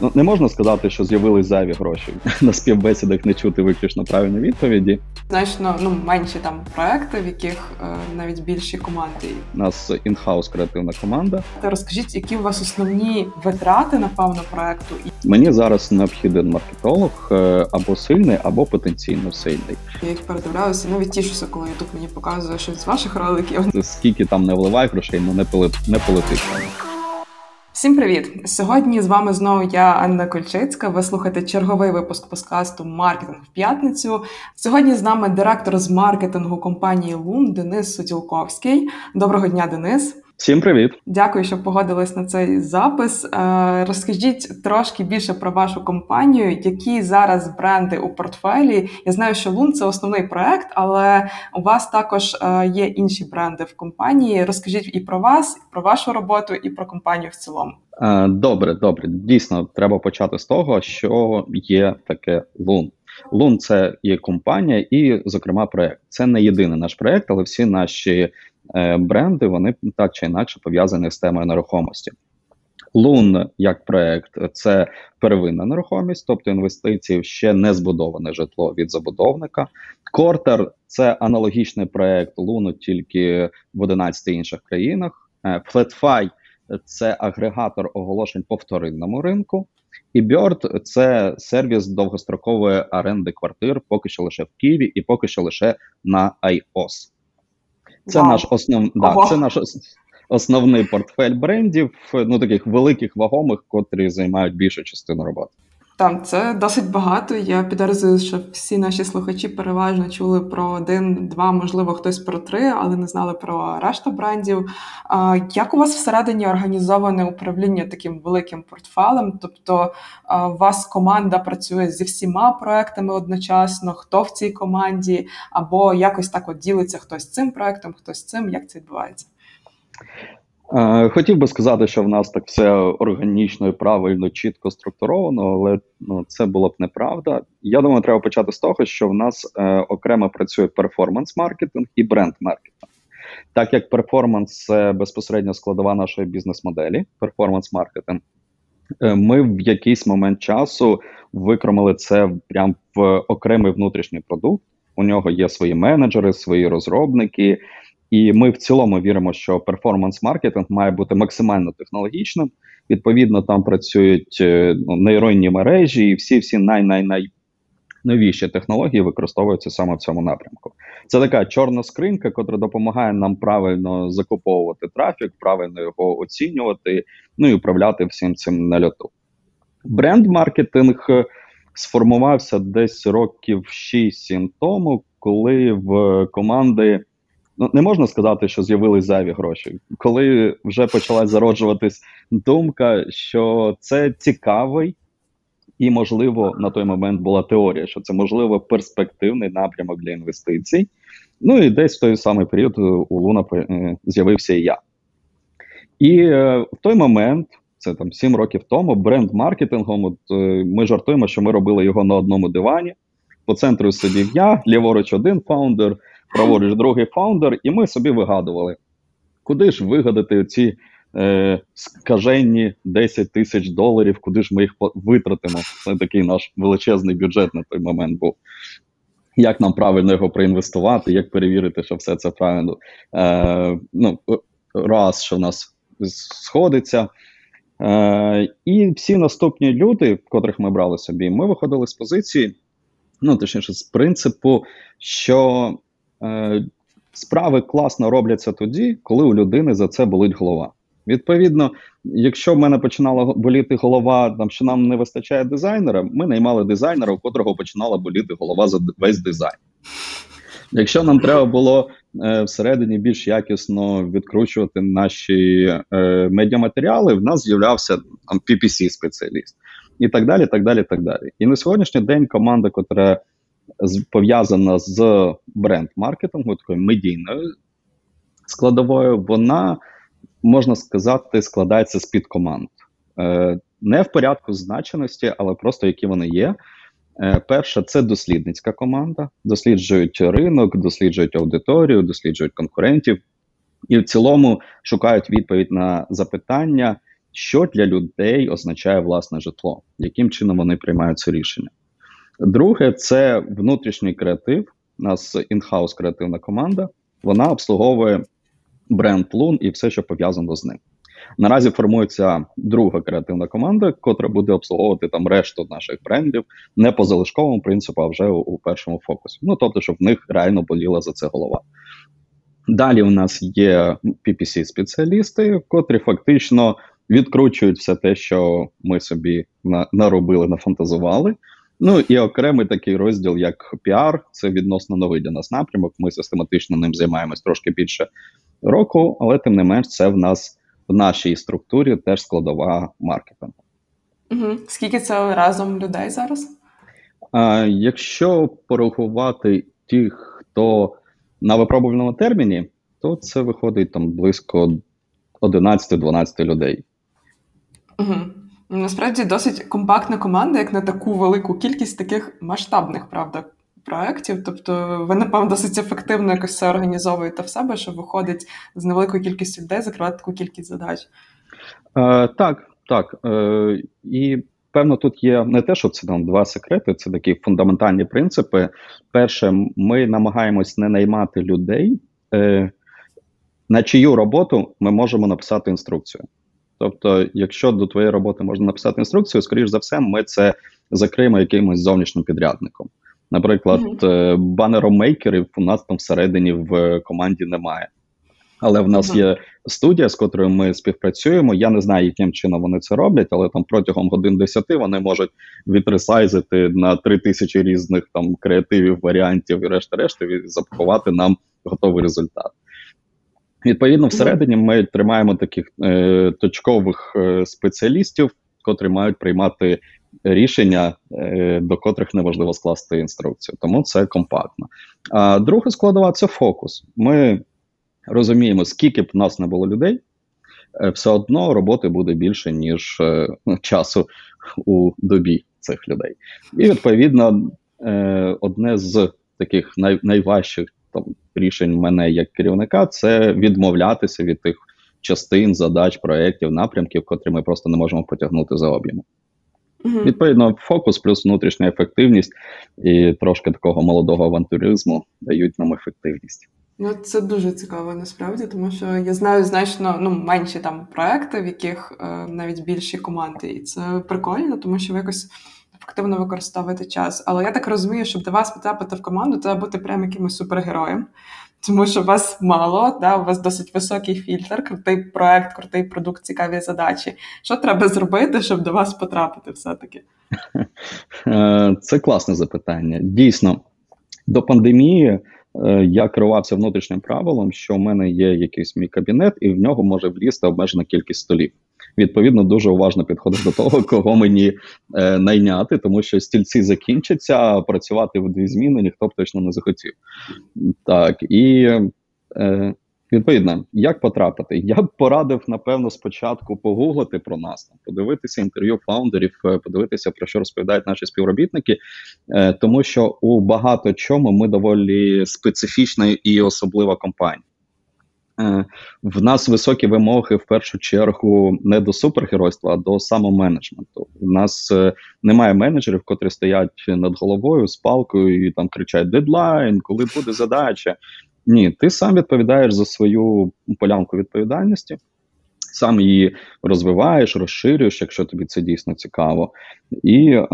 Ну не можна сказати, що з'явились зайві гроші на співбесідах не чути виключно правильні відповіді. Значно ну менші там проекти, в яких е, навіть більші команди. У нас інхаус креативна команда. Та розкажіть, які у вас основні витрати напевно проекту, Мені зараз необхіден маркетолог е, або сильний, або потенційно сильний. я їх передивлялася. і Навіть тішуся, коли Ютуб мені показує щось з ваших роликів. Скільки там не вливай грошей, ну не полет, не полетить. Всім привіт! Сьогодні з вами знову я, Анна Кольчицька. Ви слухаєте черговий випуск подкасту Маркетинг в п'ятницю. Сьогодні з нами директор з маркетингу компанії Лун Денис Сутілковський. Доброго дня, Денис. Всім привіт! Дякую, що погодились на цей запис. Е, Розкажіть трошки більше про вашу компанію, які зараз бренди у портфелі. Я знаю, що Лун це основний проект, але у вас також е, є інші бренди в компанії. Розкажіть і про вас, і про вашу роботу, і про компанію в цілому. Е, Добре, добре. Дійсно, треба почати з того, що є таке Лун. Лун це є компанія і, зокрема, проект. Це не єдиний наш проект, але всі наші бренди вони так чи інакше пов'язані з темою нерухомості. Лун як проект це первинна нерухомість, тобто інвестиції в ще не збудоване житло від забудовника. Кортер це аналогічний проект Луну, тільки в 11 інших країнах. Е, FlatFi – це агрегатор оголошень по вторинному ринку. І Bird – це сервіс довгострокової оренди квартир, поки що лише в Києві, і поки що лише на iOS. Це наш основ... да, це наш основний портфель брендів, ну таких великих вагомих, котрі займають більшу частину роботи. Там це досить багато. Я підозрюю, що всі наші слухачі переважно чули про один, два, можливо, хтось про три, але не знали про решту брендів. Як у вас всередині організоване управління таким великим портфелем? Тобто, у вас команда працює зі всіма проектами одночасно? Хто в цій команді? Або якось так от ділиться хтось цим проектом, хтось цим? Як це відбувається? Е, Хотів би сказати, що в нас так все органічно і правильно, чітко структуровано, але ну, це було б неправда. Я думаю, треба почати з того, що в нас е, окремо працює перформанс-маркетинг і бренд-маркетинг. Так як перформанс це безпосередньо складова нашої бізнес-моделі, перформанс-маркетинг, е, ми в якийсь момент часу викромили це прям в окремий внутрішній продукт. У нього є свої менеджери, свої розробники. І ми в цілому віримо, що перформанс-маркетинг має бути максимально технологічним. Відповідно, там працюють е, ну, нейронні мережі, і всі всі най-най-най новіші технології використовуються саме в цьому напрямку. Це така чорна скринька, котра допомагає нам правильно закуповувати трафік, правильно його оцінювати, ну і управляти всім цим на льоту. Бренд-маркетинг е, сформувався десь років 6-7 тому, коли в команди ну не можна сказати, що з'явились зайві гроші. Коли вже почала зароджуватись думка, що це цікавий, і, можливо, на той момент була теорія, що це можливо перспективний напрямок для інвестицій. Ну і десь в той самий період у Луна е, з'явився і я. І е, в той момент, це там 7 років тому, бренд-маркетингом, от, е, ми жартуємо, що ми робили його на одному дивані. По центру сидів я, ліворуч один фаундер, праворуч другий фаундер, і ми собі вигадували, куди ж вигадати ці е, скаженні 10 тисяч доларів, куди ж ми їх витратимо. Це такий наш величезний бюджет на той момент був. Як нам правильно його проінвестувати, як перевірити, що все це правильно. Е, ну, раз, що в нас сходиться. Е, і всі наступні люди, котрих ми брали собі, ми виходили з позиції, ну точніше, з принципу, що е, справи класно робляться тоді, коли у людини за це болить голова. Відповідно, якщо в мене починала боліти голова, там що нам не вистачає дизайнера, ми наймали дизайнера, у котрого починала боліти голова за весь дизайн. Якщо нам треба було е, всередині більш якісно відкручувати наші е, медіаматеріали, в нас з'являвся там PPC-спеціаліст і так далі. так далі, так далі. І на сьогоднішній день команда, з- пов'язана з бренд-маркетингом, такою медійною складовою, вона можна сказати складається з під команд. Е, не в порядку значеності, але просто які вони є. Е, Перша це дослідницька команда. Досліджують ринок, досліджують аудиторію, досліджують конкурентів і в цілому шукають відповідь на запитання, що для людей означає власне житло, яким чином вони приймають це рішення. Друге, це внутрішній креатив. У нас інхаус креативна команда. Вона обслуговує бренд Лун і все, що пов'язано з ним. Наразі формується друга креативна команда, котра буде обслуговувати там решту наших брендів не по залишковому принципу, а вже у, у першому фокусі. Ну тобто, щоб в них реально боліла за це голова. Далі у нас є PPC-спеціалісти, котрі фактично відкручують все те, що ми собі на, наробили, нафантазували. Ну і окремий такий розділ, як піар, це відносно новий для нас напрямок. Ми систематично ним займаємось трошки більше року, але тим не менш, це в нас в нашій структурі теж складова маркетингу. Угу. Скільки це разом людей зараз? А, Якщо порахувати тих, хто на випробувальному терміні, то це виходить там близько 11-12 людей. Угу. Насправді досить компактна команда, як на таку велику кількість таких масштабних, правда, проєктів. Тобто, ви, напевно, досить ефективно якось все організовуєте в себе, що виходить з невеликою кількістю людей закривати таку кількість задач. Е, Так, так. Е, І певно, тут є не те, що це там два секрети, це такі фундаментальні принципи. Перше, ми намагаємось не наймати людей, е, на чию роботу ми можемо написати інструкцію. Тобто, якщо до твоєї роботи можна написати інструкцію, скоріш за все, ми це закриємо якимось зовнішнім підрядником. Наприклад, mm -hmm. банеромейкерів у нас там всередині в команді немає. Але в нас є студія, з котрою ми співпрацюємо. Я не знаю, яким чином вони це роблять, але там протягом годин 10 вони можуть відресайзити на 3 тисячі різних там креативів, варіантів і решта-решти, і запакувати нам готовий результат. Відповідно, всередині ми тримаємо таких е, точкових е, спеціалістів, котрі мають приймати рішення, е, до котрих неможливо скласти інструкцію. Тому це компактно. А друга складова це фокус. Ми розуміємо, скільки б нас не було людей, е, все одно роботи буде більше, ніж е, часу у добі цих людей. І відповідно, е, одне з таких най, найважчих там рішень мене як керівника це відмовлятися від тих частин, задач, проєктів, напрямків, котрі ми просто не можемо потягнути за об'ємом. Угу. Відповідно, фокус плюс внутрішня ефективність і трошки такого молодого авантуризму дають нам ефективність. Ну, це дуже цікаво насправді, тому що я знаю значно ну, менші там проекти, в яких е, навіть більші команди, і це прикольно, тому що ви якось ефективно використовуєте час. Але я так розумію, щоб до вас потрапити в команду, треба бути прям якимось супергероєм, тому що вас мало, да, у вас досить високий фільтр, крутий проект, крутий продукт, цікаві задачі. Що треба зробити, щоб до вас потрапити, все-таки? Е, це класне запитання. Дійсно, до пандемії. Е, я керувався внутрішнім правилом, що в мене є якийсь мій кабінет, і в нього може влізти обмежена кількість столів. Відповідно, дуже уважно підходив до того, кого мені е, найняти, тому що стільці закінчаться, а працювати в дві зміни ніхто б точно не захотів. Так і е, відповідно, як потрапити? Я б порадив, напевно, спочатку погуглити про нас, подивитися інтерв'ю фаундерів, е, подивитися про що розповідають наші співробітники, е, тому що у багато чому ми доволі специфічна і особлива компанія. Е, в нас високі вимоги в першу чергу не до супергеройства, а до самоменеджменту. У нас е, немає менеджерів, котрі стоять над головою з палкою і там кричать дедлайн, коли буде задача. Ні, ти сам відповідаєш за свою полянку відповідальності, сам її розвиваєш, розширюєш, якщо тобі це дійсно цікаво. І е,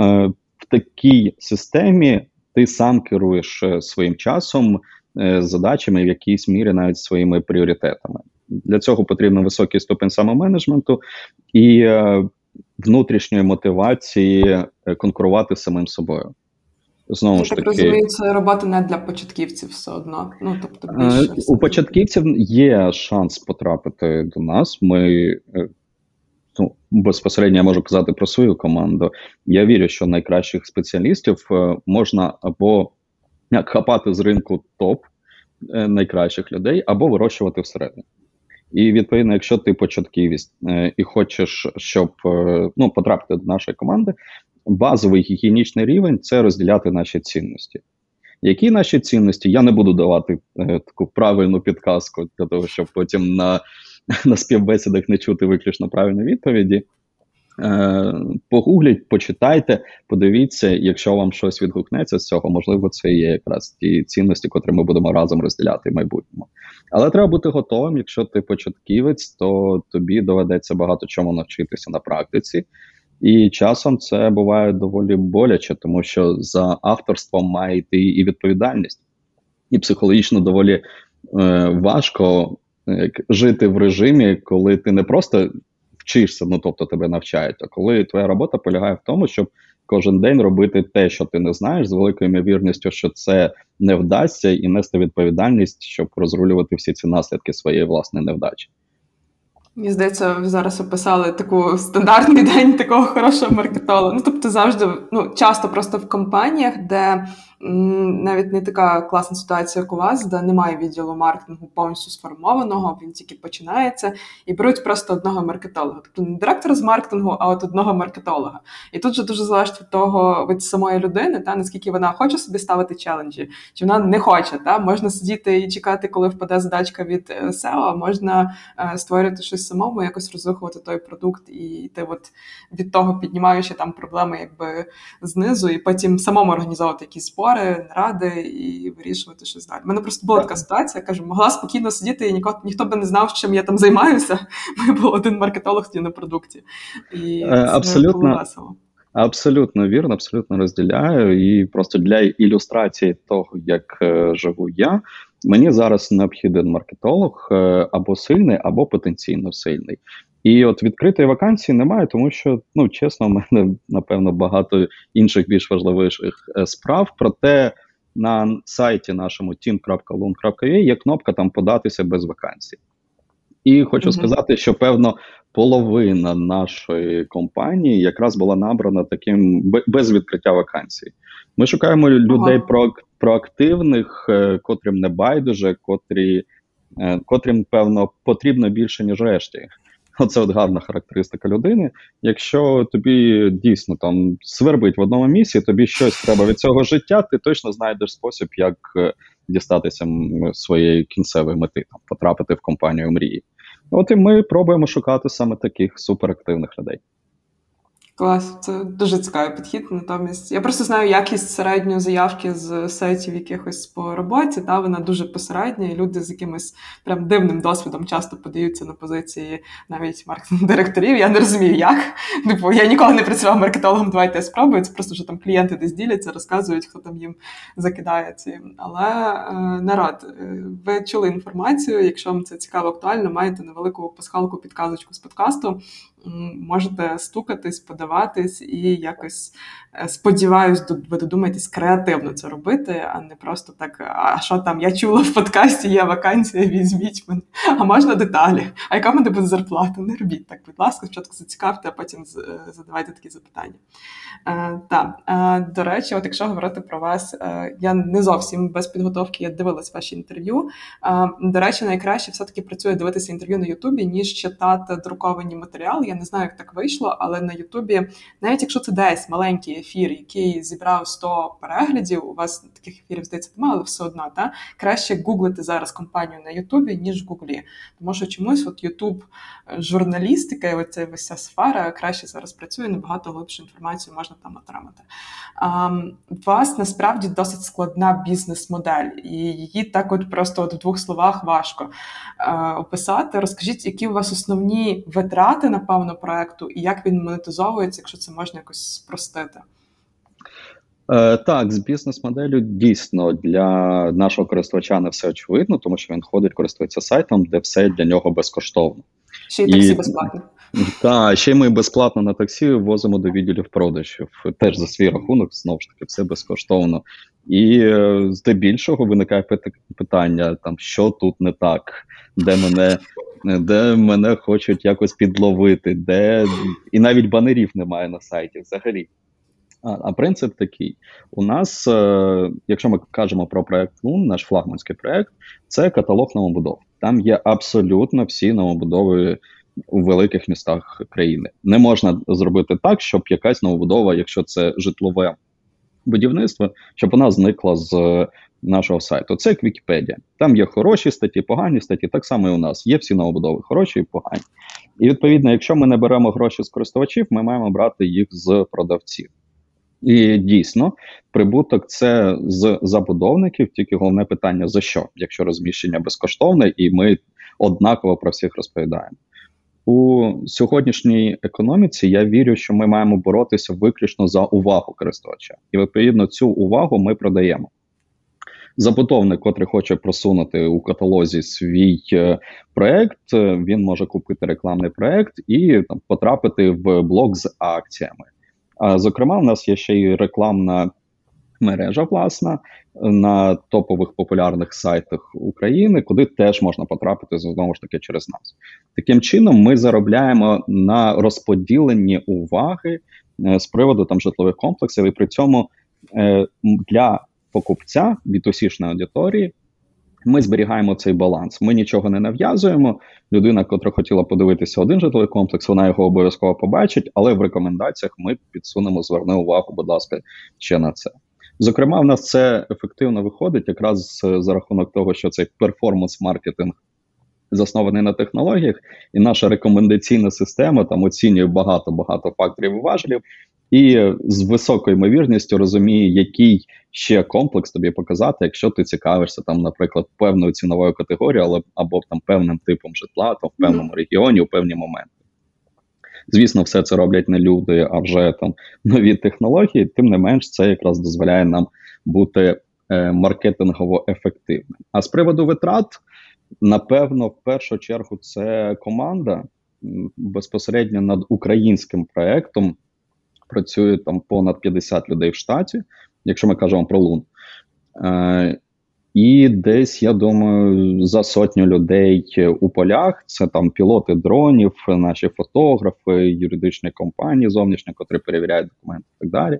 в такій системі ти сам керуєш е, своїм часом. Е, задачами, в якійсь мірі навіть своїми пріоритетами. Для цього потрібен високий ступень самоменеджменту і е, внутрішньої мотивації е, конкурувати з самим собою. Знову Я ж так таки, розумію, це робота не для початківців все одно. Ну тобто більше у початківців є шанс потрапити до нас. Ми ну, безпосередньо я можу казати про свою команду. Я вірю, що найкращих спеціалістів можна або як хапати з ринку топ е, найкращих людей або вирощувати всередині. І відповідно, якщо ти початківість е, і хочеш, щоб е, ну, потрапити до нашої команди, базовий гігієнічний рівень це розділяти наші цінності. Які наші цінності? Я не буду давати е, таку правильну підказку для того, щоб потім на на співбесідах не чути виключно правильні відповіді. Е, Погугліть, почитайте, подивіться, якщо вам щось відгукнеться з цього, можливо, це є якраз ті цінності, котрі ми будемо разом розділяти в майбутньому. Але треба бути готовим. Якщо ти початківець, то тобі доведеться багато чому навчитися на практиці. І часом це буває доволі боляче, тому що за авторством має йти і відповідальність, і психологічно доволі е, важко е, жити в режимі, коли ти не просто вчишся, ну тобто тебе навчають, а коли твоя робота полягає в тому, щоб кожен день робити те, що ти не знаєш, з великою ймовірністю, що це не вдасться, і нести відповідальність, щоб розрулювати всі ці наслідки своєї власної невдачі. Мені здається, ви зараз описали таку стандартний день такого хорошого маркетолога. Ну тобто, завжди ну часто просто в компаніях, де навіть не така класна ситуація, як у вас, де немає відділу маркетингу повністю сформованого, він тільки починається, і беруть просто одного маркетолога. Тобто не директора з маркетингу, а от одного маркетолога. І тут же дуже залежить від того, від самої людини, та наскільки вона хоче собі ставити челенджі, чи вона не хоче. Та Можна сидіти і чекати, коли впаде задачка від е, SEO, а можна е, створити щось самому, якось розвихувати той продукт, і ти от від того піднімаючи там проблеми якби знизу, і потім самому організовувати якісь збори збори, наради і вирішувати щось далі. У мене просто була така ситуація, я кажу, могла спокійно сидіти, і ніхто, ніхто би не знав, чим я там займаюся. Ми був один маркетолог на продукті. І е, це абсолютно. було весело. Абсолютно вірно, абсолютно розділяю. І просто для ілюстрації того, як е, живу я, мені зараз необхіден маркетолог е, або сильний, або потенційно сильний. І от відкритої вакансії немає, тому що, ну чесно, у мене напевно багато інших більш важливих е, справ. Проте на сайті нашому team.lun.ua є кнопка там податися без вакансій. І хочу mm-hmm. сказати, що певно половина нашої компанії якраз була набрана таким без відкриття вакансій. Ми шукаємо людей ага. проактивних, е, котрим не байдуже, котрі, е, котрим певно потрібно більше ніж решті. Оце от гарна характеристика людини. Якщо тобі дійсно там свербить в одному місці, тобі щось треба від цього життя, ти точно знайдеш спосіб, як е, дістатися своєї кінцевої мети, там потрапити в компанію мрії. От і ми пробуємо шукати саме таких суперактивних людей. Клас, це дуже цікавий підхід. Натомість я просто знаю якість середньої заявки з сайтів якихось по роботі. Та вона дуже посередня, і люди з якимось прям дивним досвідом часто подаються на позиції навіть маркетинг-директорів. Я не розумію, як. Типу, я ніколи не працював маркетологом. Давайте я спробую. Це просто що там клієнти десь діляться, розказують, хто там їм закидає ці. Але е, народ, е, ви чули інформацію. Якщо вам це цікаво, актуально, маєте невелику пасхалку підказочку з подкасту можете стукатись, подаватись і якось е, сподіваюсь, ви додумаєтесь креативно це робити, а не просто так. А що там? Я чула в подкасті, є вакансія, візьміть мене. А можна деталі? А яка мене буде зарплата? Не робіть так, будь ласка, спочатку зацікавте, а потім е, задавайте такі запитання. Е, Так, е, до речі, от якщо говорити про вас, е, я не зовсім без підготовки я дивилась ваші інтерв'ю. Е, до речі, найкраще все-таки працює дивитися інтерв'ю на Ютубі, ніж читати друковані матеріали. Я не знаю, як так вийшло, але на Ютубі, навіть якщо це десь маленький ефір, який зібрав 100 переглядів, у вас таких ефірів здається немає, але все одно та краще гуглити зараз компанію на Ютубі, ніж в Гуглі. Тому що чомусь от Ютуб е, журналістика, і оця вся сфера краще зараз працює, набагато глибшу інформацію можна там отримати. У вас насправді досить складна бізнес-модель, і її так от просто от в двох словах важко е, описати. Розкажіть, які у вас основні витрати, напевно напевно, проекту, і як він монетизовується, якщо це можна якось спростити? Е, Так, з бізнес-моделлю дійсно для нашого користувача не все очевидно, тому що він ходить, користується сайтом, де все для нього безкоштовно. Ще й таксі і, безплатно. Так, ще ми безплатно на таксі возимо до відділів продажів. Теж за свій рахунок, знову ж таки, все безкоштовно. І е, здебільшого виникає питання, там, що тут не так, де мене де мене хочуть якось підловити, де і навіть банерів немає на сайті взагалі. А а принцип такий: у нас, е, якщо ми кажемо про проект Лун, наш флагманський проект, це каталог новобудов. Там є абсолютно всі новобудови у великих містах країни. Не можна зробити так, щоб якась новобудова, якщо це житлове будівництва, щоб вона зникла з е, нашого сайту. Це як Вікіпедія. Там є хороші статті, погані статті. Так само і у нас є всі новобудови, хороші і погані. І відповідно, якщо ми не беремо гроші з користувачів, ми маємо брати їх з продавців. І дійсно, прибуток це з забудовників, тільки головне питання за що, якщо розміщення безкоштовне, і ми однаково про всіх розповідаємо. У сьогоднішній економіці я вірю, що ми маємо боротися виключно за увагу користувача, і відповідно цю увагу ми продаємо. Забудовник, котрий хоче просунути у каталозі свій е, проект, е, він може купити рекламний проект і там потрапити в блок з акціями. А зокрема, в нас є ще й рекламна мережа, власна на топових популярних сайтах України, куди теж можна потрапити знову ж таки через нас. Таким чином, ми заробляємо на розподіленні уваги е, з приводу там житлових комплексів, і при цьому е, для покупця бітусішної аудиторії. Ми зберігаємо цей баланс. Ми нічого не нав'язуємо. Людина, котра хотіла подивитися один житловий комплекс, вона його обов'язково побачить, але в рекомендаціях ми підсунемо, зверни увагу, будь ласка, ще на це. Зокрема, в нас це ефективно виходить якраз за рахунок того, що цей перформанс-маркетинг заснований на технологіях, і наша рекомендаційна система там оцінює багато багато факторів і важелів, і з високою ймовірністю розуміє, який ще комплекс тобі показати, якщо ти цікавишся там, наприклад, певною ціновою категорією, або, або там певним типом житла, там в певному регіоні, у певні моменти. Звісно, все це роблять не люди, а вже там нові технології. Тим не менш, це якраз дозволяє нам бути е, маркетингово ефективним. А з приводу витрат, напевно, в першу чергу, це команда безпосередньо над українським проектом. Працює там понад 50 людей в штаті, якщо ми кажемо про Лун. Е, і десь, я думаю, за сотню людей у полях це там пілоти дронів, наші фотографи, юридичні компанії зовнішні, котрі перевіряють документи і так далі.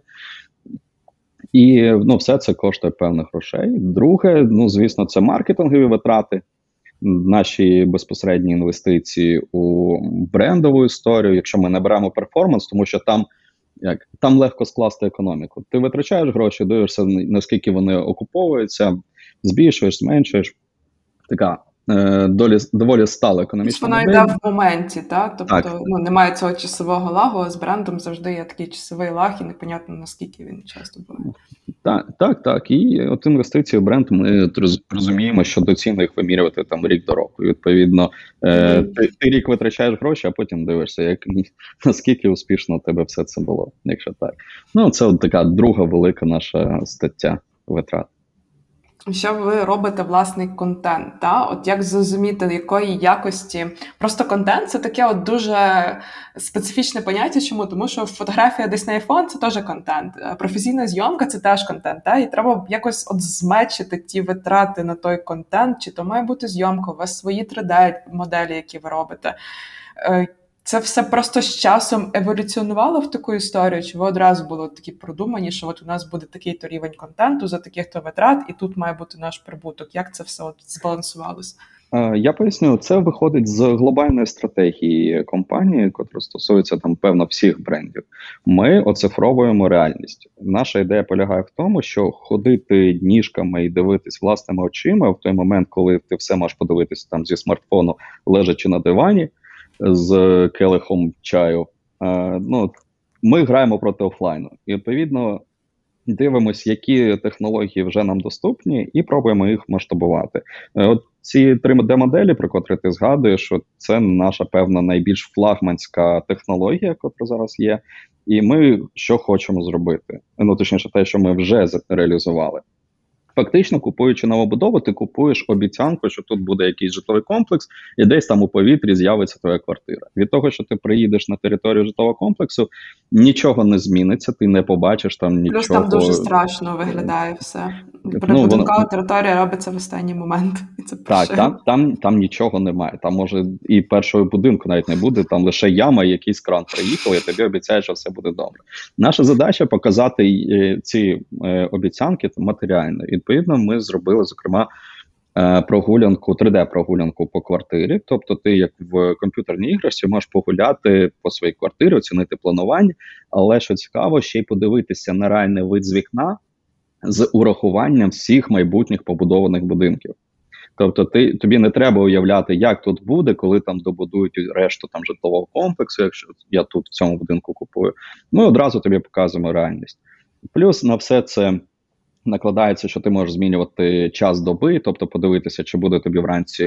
І ну, все це коштує певних грошей. Друге, ну звісно, це маркетингові витрати, наші безпосередні інвестиції у брендову історію. Якщо ми не беремо перформанс, тому що там як там легко скласти економіку. Ти витрачаєш гроші, дивишся, наскільки вони окуповуються, збільшуєш, зменшуєш. Така е, долі, доволі стала економічна. Вона йде в моменті, та? тобто так. ну, немає цього часового лагу, а з брендом завжди є такий часовий лаг, і непонятно наскільки він часто буде. Так, так, так. І от інвестиції в бренд ми розуміємо, що доцільно їх вимірювати там рік до року. І, Відповідно, е, ти, ти рік витрачаєш гроші, а потім дивишся, як наскільки успішно у тебе все це було. Якщо так, ну це от така друга велика наша стаття витрат. Що ви робите власний контент? Та? От як зрозуміти, якої якості просто контент це таке от дуже специфічне поняття. Чому? Тому що фотографія десь на iPhone – це теж контент. Професійна зйомка це теж контент. Та? І треба якось от змечити ті витрати на той контент, чи то має бути зйомка, у вас свої 3D-моделі, які ви робите. Е, це все просто з часом еволюціонувало в таку історію? Чи ви одразу були такі продумані, що от у нас буде такий-то рівень контенту за таких-то витрат, і тут має бути наш прибуток? Як це все от збалансувалося? Я поясню, це виходить з глобальної стратегії компанії, яка стосується там певно всіх брендів. Ми оцифровуємо реальність. Наша ідея полягає в тому, що ходити ніжками і дивитись власними очима в той момент, коли ти все можеш подивитися там зі смартфону, лежачи на дивані з келихом чаю. Е, ну, Ми граємо проти офлайну. І відповідно дивимося, які технології вже нам доступні, і пробуємо їх масштабувати. Е, от ці 3D-моделі, про котрі ти згадуєш, що це наша певна найбільш флагманська технологія, яка зараз є. І ми що хочемо зробити? Ну точніше, те, що ми вже реалізували. Фактично, купуючи новобудову, ти купуєш обіцянку, що тут буде якийсь житловий комплекс, і десь там у повітрі з'явиться твоя квартира. Від того, що ти приїдеш на територію житлового комплексу, нічого не зміниться, ти не побачиш там нічого. Плюс там дуже страшно виглядає все. Прибудинкова ну, територія робиться в останній момент. І це Так, там, там там нічого немає. Там може і першого будинку навіть не буде, там лише яма, і якийсь кран приїхав, і тобі обіцяє, що все буде добре. Наша задача показати е, ці е, обіцянки матеріально. І відповідно, ми зробили зокрема е, прогулянку, 3D-прогулянку по квартирі. Тобто, ти, як в комп'ютерній іграшці, можеш погуляти по своїй квартирі, оцінити планування. Але що цікаво, ще й подивитися на реальний вид з вікна з урахуванням всіх майбутніх побудованих будинків. Тобто, ти тобі не треба уявляти, як тут буде, коли там добудують решту там житлового комплексу, якщо я тут в цьому будинку купую. Ми одразу тобі показуємо реальність. Плюс на все це накладається, що ти можеш змінювати час доби, тобто подивитися, чи буде тобі вранці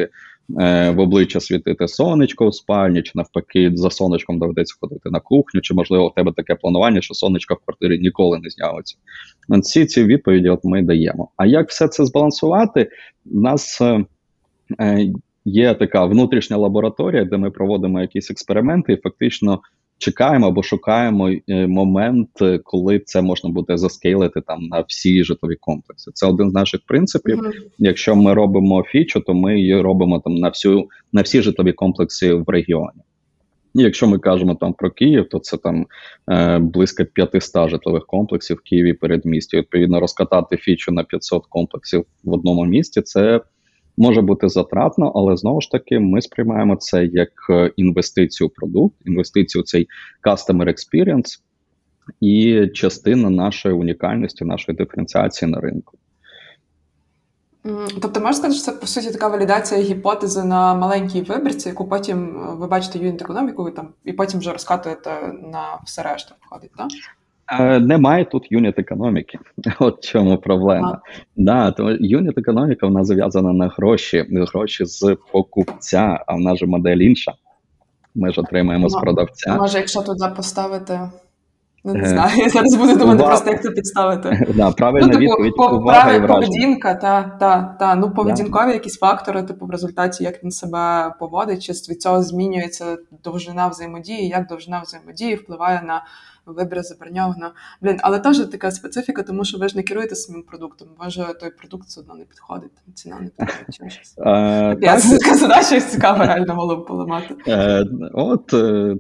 е, в обличчя світити сонечко в спальні, чи навпаки, за сонечком доведеться ходити на кухню, чи можливо в тебе таке планування, що сонечко в квартирі ніколи не з'явиться. Всі ці відповіді от ми даємо. А як все це збалансувати? У нас е, е, є така внутрішня лабораторія, де ми проводимо якісь експерименти, і фактично чекаємо або шукаємо е, момент, е, коли це можна буде заскейлити там на всі житлові комплекси. Це один з наших принципів. Мгм. Якщо ми робимо фічу, то ми її робимо там на всю на всі житлові комплекси в регіоні. І якщо ми кажемо там про Київ, то це там е, близько 500 житлових комплексів в Києві передмісті. Відповідно, розкатати фічу на 500 комплексів в одному місті це може бути затратно, але знову ж таки ми сприймаємо це як е, інвестицію в продукт, інвестицію в цей customer experience і частина нашої унікальності, нашої диференціації на ринку. Тобто можна сказати, що це по суті така валідація гіпотези на маленькій вибірці, яку потім е, ви бачите юніт економіку і там і потім вже розкатуєте на все решта. Виходить, так? Немає тут юніт економіки. От в чому проблема. Да, то юніт економіка вона зав'язана на гроші, гроші з покупця, а в нас же модель інша. Ми ж отримаємо з Ну, продавця. Може, якщо туди поставити. Ну, не Е, знаю, я зараз буду думати увага. просто, як це підставити. Да, правильна ну, типу, відповідь по, увага і правиль- враження. поведінка, та, та, та. Ну, поведінкові якісь фактори, типу, в результаті, як він себе поводить, чи від цього змінюється довжина взаємодії, як довжина взаємодії впливає на вибір заброньованого. Блін, але теж така специфіка, тому що ви ж не керуєте самим продуктом. Може, той продукт все одно не підходить, там ціна не підходить. Я задача цікава, реально голову поламати. Е, от е,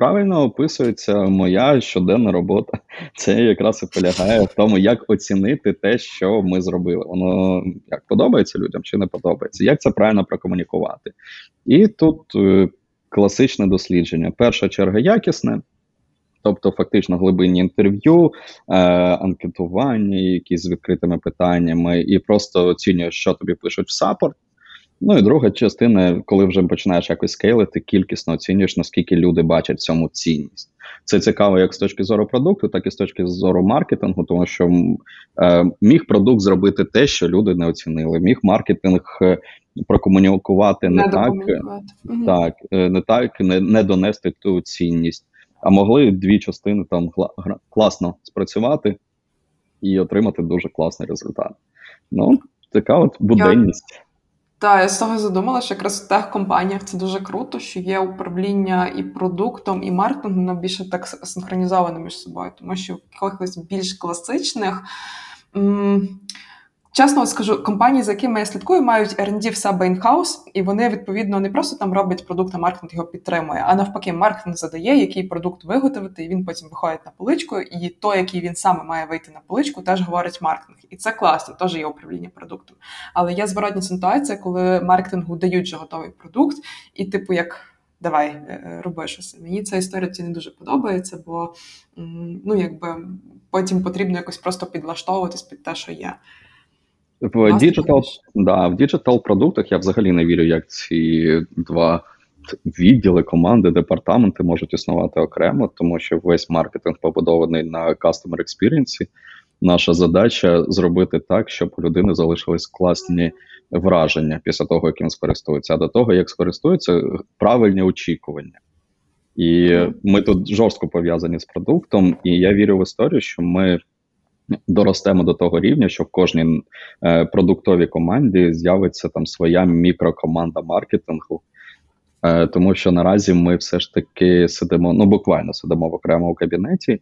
правильно описується моя щоденна робота. Це якраз і полягає в тому, як оцінити те, що ми зробили. Воно як подобається людям чи не подобається, як це правильно прокомунікувати. І тут е, класичне дослідження. Перша черга якісне. Тобто, фактично, глибинні інтерв'ю, е, анкетування, якісь з відкритими питаннями, і просто оцінюєш, що тобі пишуть в саппорт. Ну і друга частина, коли вже починаєш якось скейлити, кількісно оцінюєш, наскільки люди бачать в цьому цінність. Це цікаво як з точки зору продукту, так і з точки зору маркетингу, тому що е, міг продукт зробити те, що люди не оцінили. Міг маркетинг е, прокомунікувати не, так, докомунікувати. Мгм. так, е, не так, не, не донести ту цінність. А могли дві частини там класно спрацювати і отримати дуже класний результат. Ну, така от буденність. Так, я з того задумала, що якраз в техкомпаніях це дуже круто, що є управління і продуктом, і маркетингом, воно більше так синхронізовано між собою, тому що в якихось більш класичних. М- Чесно скажу, компанії, за якими я слідкую, мають R&D в себе in-house, і вони відповідно не просто там роблять продукт, а маркетинг його підтримує, а навпаки, маркетинг задає, який продукт виготовити, і він потім виходить на поличку, і той, який він саме має вийти на поличку, теж говорить маркетинг. І це класно, теж є управління продуктом. Але є зворотня ситуація, коли маркетингу дають вже готовий продукт, і типу як. Давай, е, е, роби щось. Мені ця історія ці не дуже подобається, бо ну якби потім потрібно якось просто підлаштовуватись під те, що є. В digital, да, в digital продуктах я взагалі не вірю, як ці два відділи, команди, департаменти можуть існувати окремо, тому що весь маркетинг побудований на customer experience. Наша задача зробити так, щоб у людини залишились класні враження після того, як він скористується. А до того, як скористується, правильні очікування. І ми тут жорстко пов'язані з продуктом, і я вірю в історію, що ми доростемо до того рівня, що в кожній е, продуктовій команді з'явиться там своя мікрокоманда маркетингу. Е, тому що наразі ми все ж таки сидимо, ну буквально сидимо в окремому кабінеті,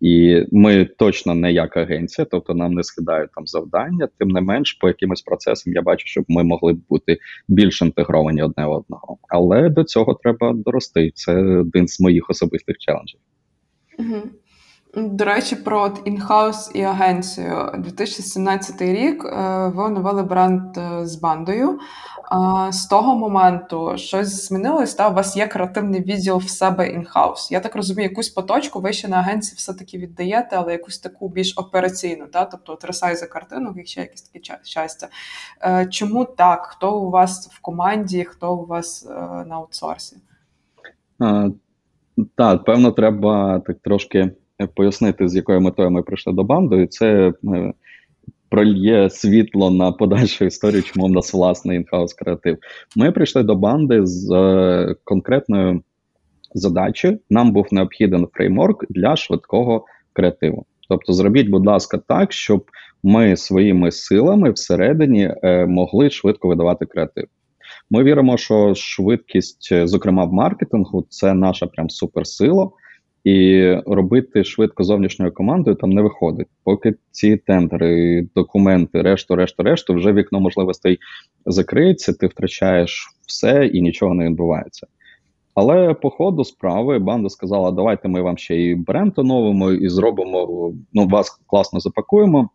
і ми точно не як агенція, тобто нам не скидають там завдання. Тим не менш, по якимось процесам я бачу, щоб ми могли бути більш інтегровані одне одного. Але до цього треба дорости. Це один з моїх особистих челенджів. Угу. До речі, про інхаус і агенцію. 2017 рік е, ви оновили бренд е, з бандою. З того моменту щось змінилось, та у вас є креативний відділ в себе інхаус. Я так розумію, якусь поточку ви ще на агенції все-таки віддаєте, але якусь таку більш операційну, та? тобто от ресайзи картинок, якщо якісь такі щастя. Е, чому так? Хто у вас в команді, хто у вас на аутсорсі? Так, певно, треба так трошки пояснити, з якою метою ми прийшли до банди, і це е, прольє світло на подальшу історію, чому в нас власний інхаус креатив. Ми прийшли до банди з е, конкретною задачею. Нам був необхіден фреймворк для швидкого креативу. Тобто, зробіть, будь ласка, так, щоб ми своїми силами всередині е, могли швидко видавати креатив. Ми віримо, що швидкість, зокрема в маркетингу, це наша прям суперсила. І робити швидко зовнішньою командою там не виходить. Поки ці тендери, документи, решту, решту, решту, вже вікно можливостей закриється, ти втрачаєш все і нічого не відбувається. Але по ходу справи банда сказала: давайте ми вам ще і бренд оновимо і зробимо. Ну, вас класно запакуємо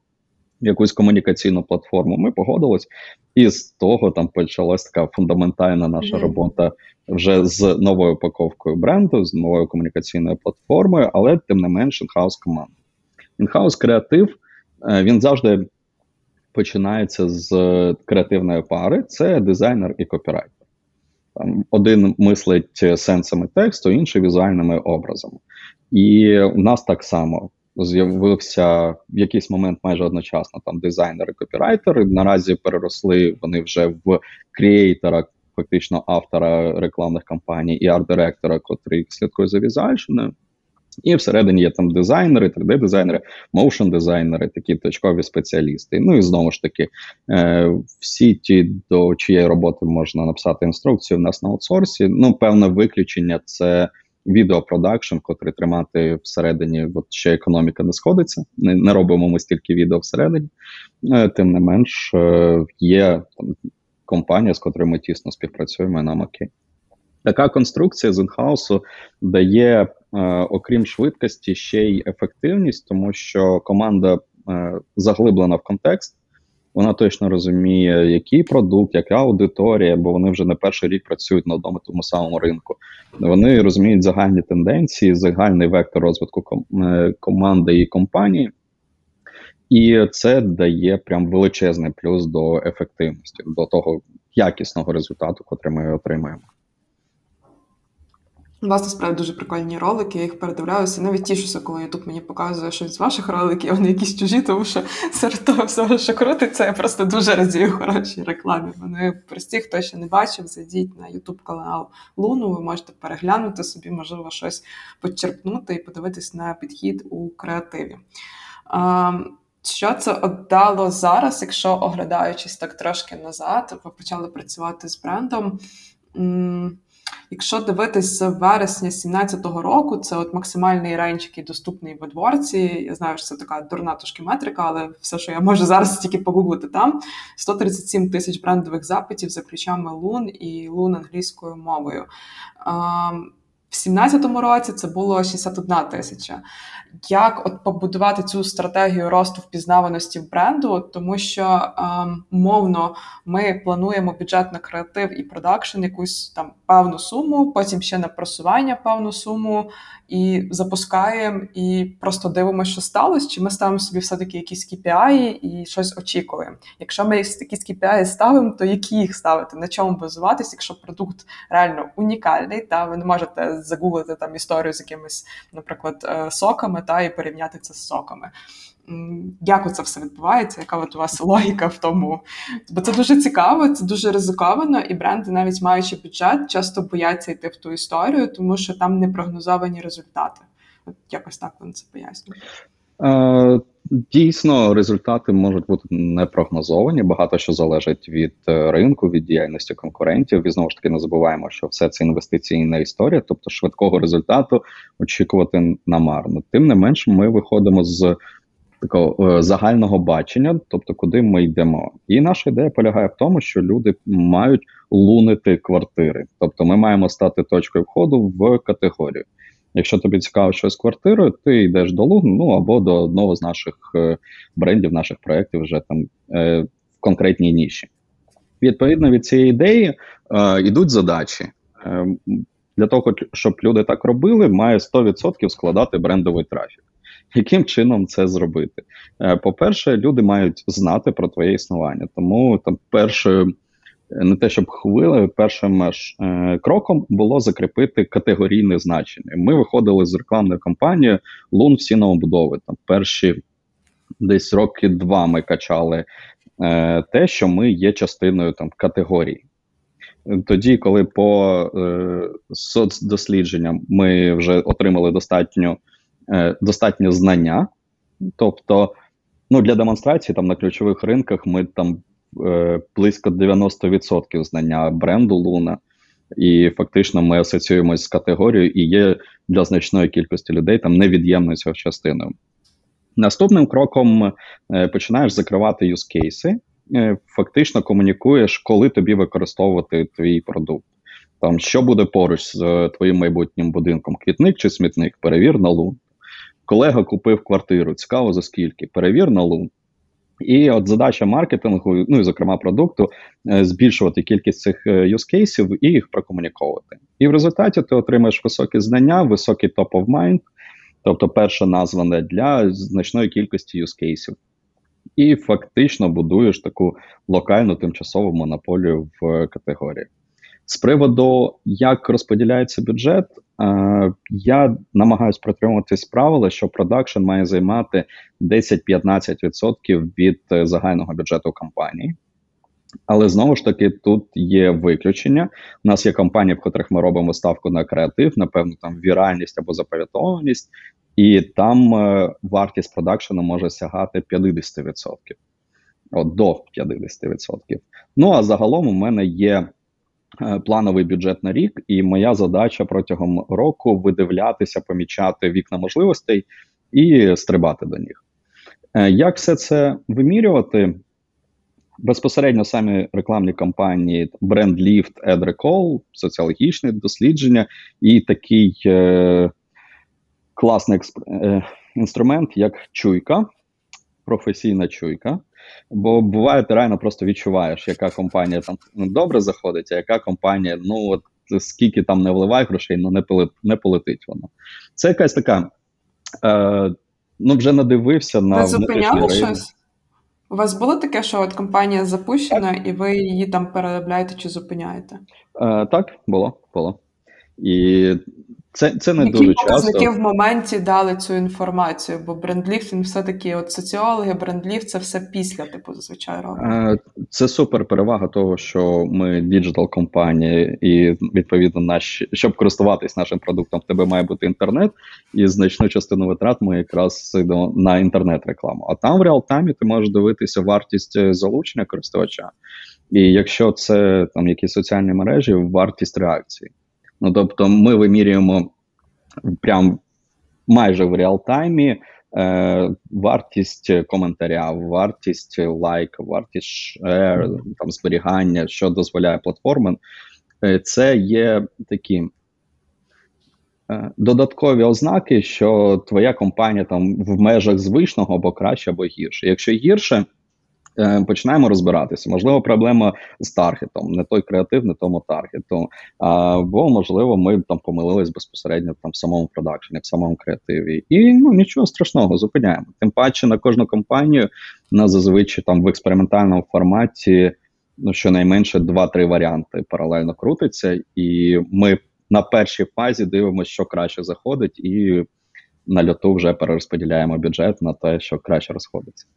якусь комунікаційну платформу. Ми погодились, і з того там почалась така фундаментальна наша робота вже з новою упаковкою бренду, з новою комунікаційною платформою, але тим не менш, in-house команда. In-house креатив е, він завжди починається з креативної пари: це дизайнер і копірайтер. Там Один мислить сенсами тексту, інший візуальними образами. І у нас так само з'явився в якийсь момент майже одночасно там дизайнери, копірайтери. Наразі переросли вони вже в креатора, фактично автора рекламних кампаній і арт-директора, котрий слідкує за візуальщиною. І всередині є там дизайнери, 3D-дизайнери, моушн-дизайнери, такі точкові спеціалісти. Ну і знову ж таки, е, всі ті, до чиєї роботи можна написати інструкцію, у нас на аутсорсі. Ну, певне виключення це відеопродакшн, котрий тримати всередині, от ще економіка не сходиться. Не, не робимо ми стільки відео всередині. Е, тим не менш, е, є там компанія, з котрою ми тісно співпрацюємо, і нам окей. Така конструкція з інхаусу дає, е, окрім швидкості, ще й ефективність, тому що команда заглиблена в контекст. Вона точно розуміє, який продукт, яка аудиторія, бо вони вже не перший рік працюють на одному тому самому ринку. Вони розуміють загальні тенденції, загальний вектор розвитку ком е, команди і компанії, і це дає прям величезний плюс до ефективності, до того якісного результату, котрий ми отримаємо. У вас насправді дуже прикольні ролики, я їх передивляюся. Навіть тішуся, коли Ютуб мені показує щось з ваших роликів, вони якісь чужі, тому що серед того всього, що крутиться, я просто дуже радію хорошій рекламі. Вони прості, хто ще не бачив, зайдіть на Ютуб канал Луну, ви можете переглянути собі, можливо, щось почерпнути і подивитись на підхід у креативі. Що це отдало зараз, якщо оглядаючись так трошки назад, ви почали працювати з брендом? Якщо дивитись з вересня 2017 року, це от максимальний рейндж, який доступний в адворці. Я знаю, що це така дурна трошки метрика, але все, що я можу зараз тільки погуглити там: 137 тисяч брендових запитів за ключами Лун і Лун англійською мовою. В 2017 році це було 61 тисяча. Як от побудувати цю стратегію росту впізнаваності в бренду, тому що ем, мовно ми плануємо бюджет на креатив і продакшн, якусь там певну суму, потім ще на просування певну суму, і запускаємо, і просто дивимося, що сталося, чи ми ставимо собі все-таки якісь KPI і щось очікуємо. Якщо ми якісь KPI ставимо, то які їх ставити? На чому базуватись, якщо продукт реально унікальний, та ви не можете загуглити там історію з якимись, наприклад, е, соками та і порівняти це з соками. Як це все відбувається? Яка от у вас логіка в тому? Бо це дуже цікаво, це дуже ризиковано, і бренди, навіть маючи бюджет, часто бояться йти в ту історію, тому що там не прогнозовані результати. От якось так вони це пояснюють. Дійсно, результати можуть бути непрогнозовані. Багато що залежить від е, ринку, від діяльності конкурентів. І знову ж таки не забуваємо, що все це інвестиційна історія, тобто швидкого результату очікувати намарно. Тим не менш, ми виходимо з такого е, загального бачення, тобто куди ми йдемо. І наша ідея полягає в тому, що люди мають лунити квартири, тобто ми маємо стати точкою входу в категорію. Якщо тобі цікаво щось з квартирою, ти йдеш до Луг, ну або до одного з наших е, брендів, наших проєктів вже там е, в конкретній ніші. Відповідно від цієї ідеї е, йдуть задачі. Для того, щоб люди так робили, має 100% складати брендовий трафік. Яким чином це зробити? По-перше, люди мають знати про твоє існування. Тому там першою, не те, щоб хвилею, першим е, кроком було закріпити категорійне значення. Ми виходили з рекламної кампанії Лун всі новобудови. Там перші десь роки два ми качали е, те, що ми є частиною там категорії. Тоді, коли по е, соцдослідженням ми вже отримали достатньо е, достатньо знання, тобто ну, для демонстрації там на ключових ринках ми там близько 90% знання бренду Луна, і фактично ми асоціюємося з категорією і є для значної кількості людей там невід'ємною цього частиною. Наступним кроком е, починаєш закривати юзкейси, Е, фактично комунікуєш, коли тобі використовувати твій продукт. Там що буде поруч з е, твоїм майбутнім будинком? Квітник чи смітник? Перевір на лун. Колега купив квартиру, цікаво за скільки, перевір на лун. І от задача маркетингу, ну і зокрема продукту, е, збільшувати кількість цих юзкейсів і їх прокомуніковувати. І в результаті ти отримаєш високі знання, високий top of mind, тобто перша назване для значної кількості юзкейсів і фактично будуєш таку локальну тимчасову монополію в категорії. З приводу, як розподіляється бюджет, е, я намагаюся притримуватись правила, що продакшн має займати 10-15% від е, загального бюджету компанії. Але знову ж таки, тут є виключення. У нас є компанії, в котрих ми робимо ставку на креатив, напевно, там віральність або запам'ятованість, і там е, вартість продакшену може сягати 50%. От, до 50%. Ну а загалом у мене є плановий бюджет на рік, і моя задача протягом року видивлятися, помічати вікна можливостей і стрибати до них. Е, як все це вимірювати? Безпосередньо самі рекламні кампанії, бренд Lift, AdRecall, соціологічне дослідження і такий е, класний е, інструмент, як чуйка, професійна чуйка. Бо буває, ти реально просто відчуваєш, яка компанія там добре заходить, а яка компанія, ну от скільки там не вливає грошей, ну не полет, не полетить воно. Це якась така. Е, Ну, вже надивився на Ви зупиняли щось? У вас було таке, що от компанія запущена, і ви її там переробляєте чи зупиняєте? Е, Так, було, було. І це це не Які дуже часто. Які в моменті дали цю інформацію? Бо brand lift він все-таки от соціологи, brand lift це все після, типу, зазвичай робить. Це супер перевага того, що ми digital компанії, і відповідно наш, щоб користуватись нашим продуктом, в тебе має бути інтернет, і значну частину витрат ми якраз йдемо на інтернет-рекламу. А там в real time і ти можеш дивитися вартість е, залучення користувача. І якщо це там якісь соціальні мережі, вартість реакції. Ну тобто, ми вимірюємо прям майже в реалтаймі е, вартість коментаря, вартість лайка, вартість шер, там зберігання, що дозволяє платформа. Е, це є такі. Е, додаткові ознаки, що твоя компанія там в межах звичного або краще, або гірше. Якщо гірше, починаємо розбиратися. Можливо, проблема з таргетом, не той креатив, не тому таргету. Або можливо, ми там помилились безпосередньо там в самому продакшені, в самому креативі. І ну нічого страшного, зупиняємо. Тим паче на кожну компанію на зазвичай там в експериментальному форматі. Ну, щонайменше два-три варіанти паралельно крутиться, і ми на першій фазі дивимося, що краще заходить, і на льоту вже перерозподіляємо бюджет на те, що краще розходиться.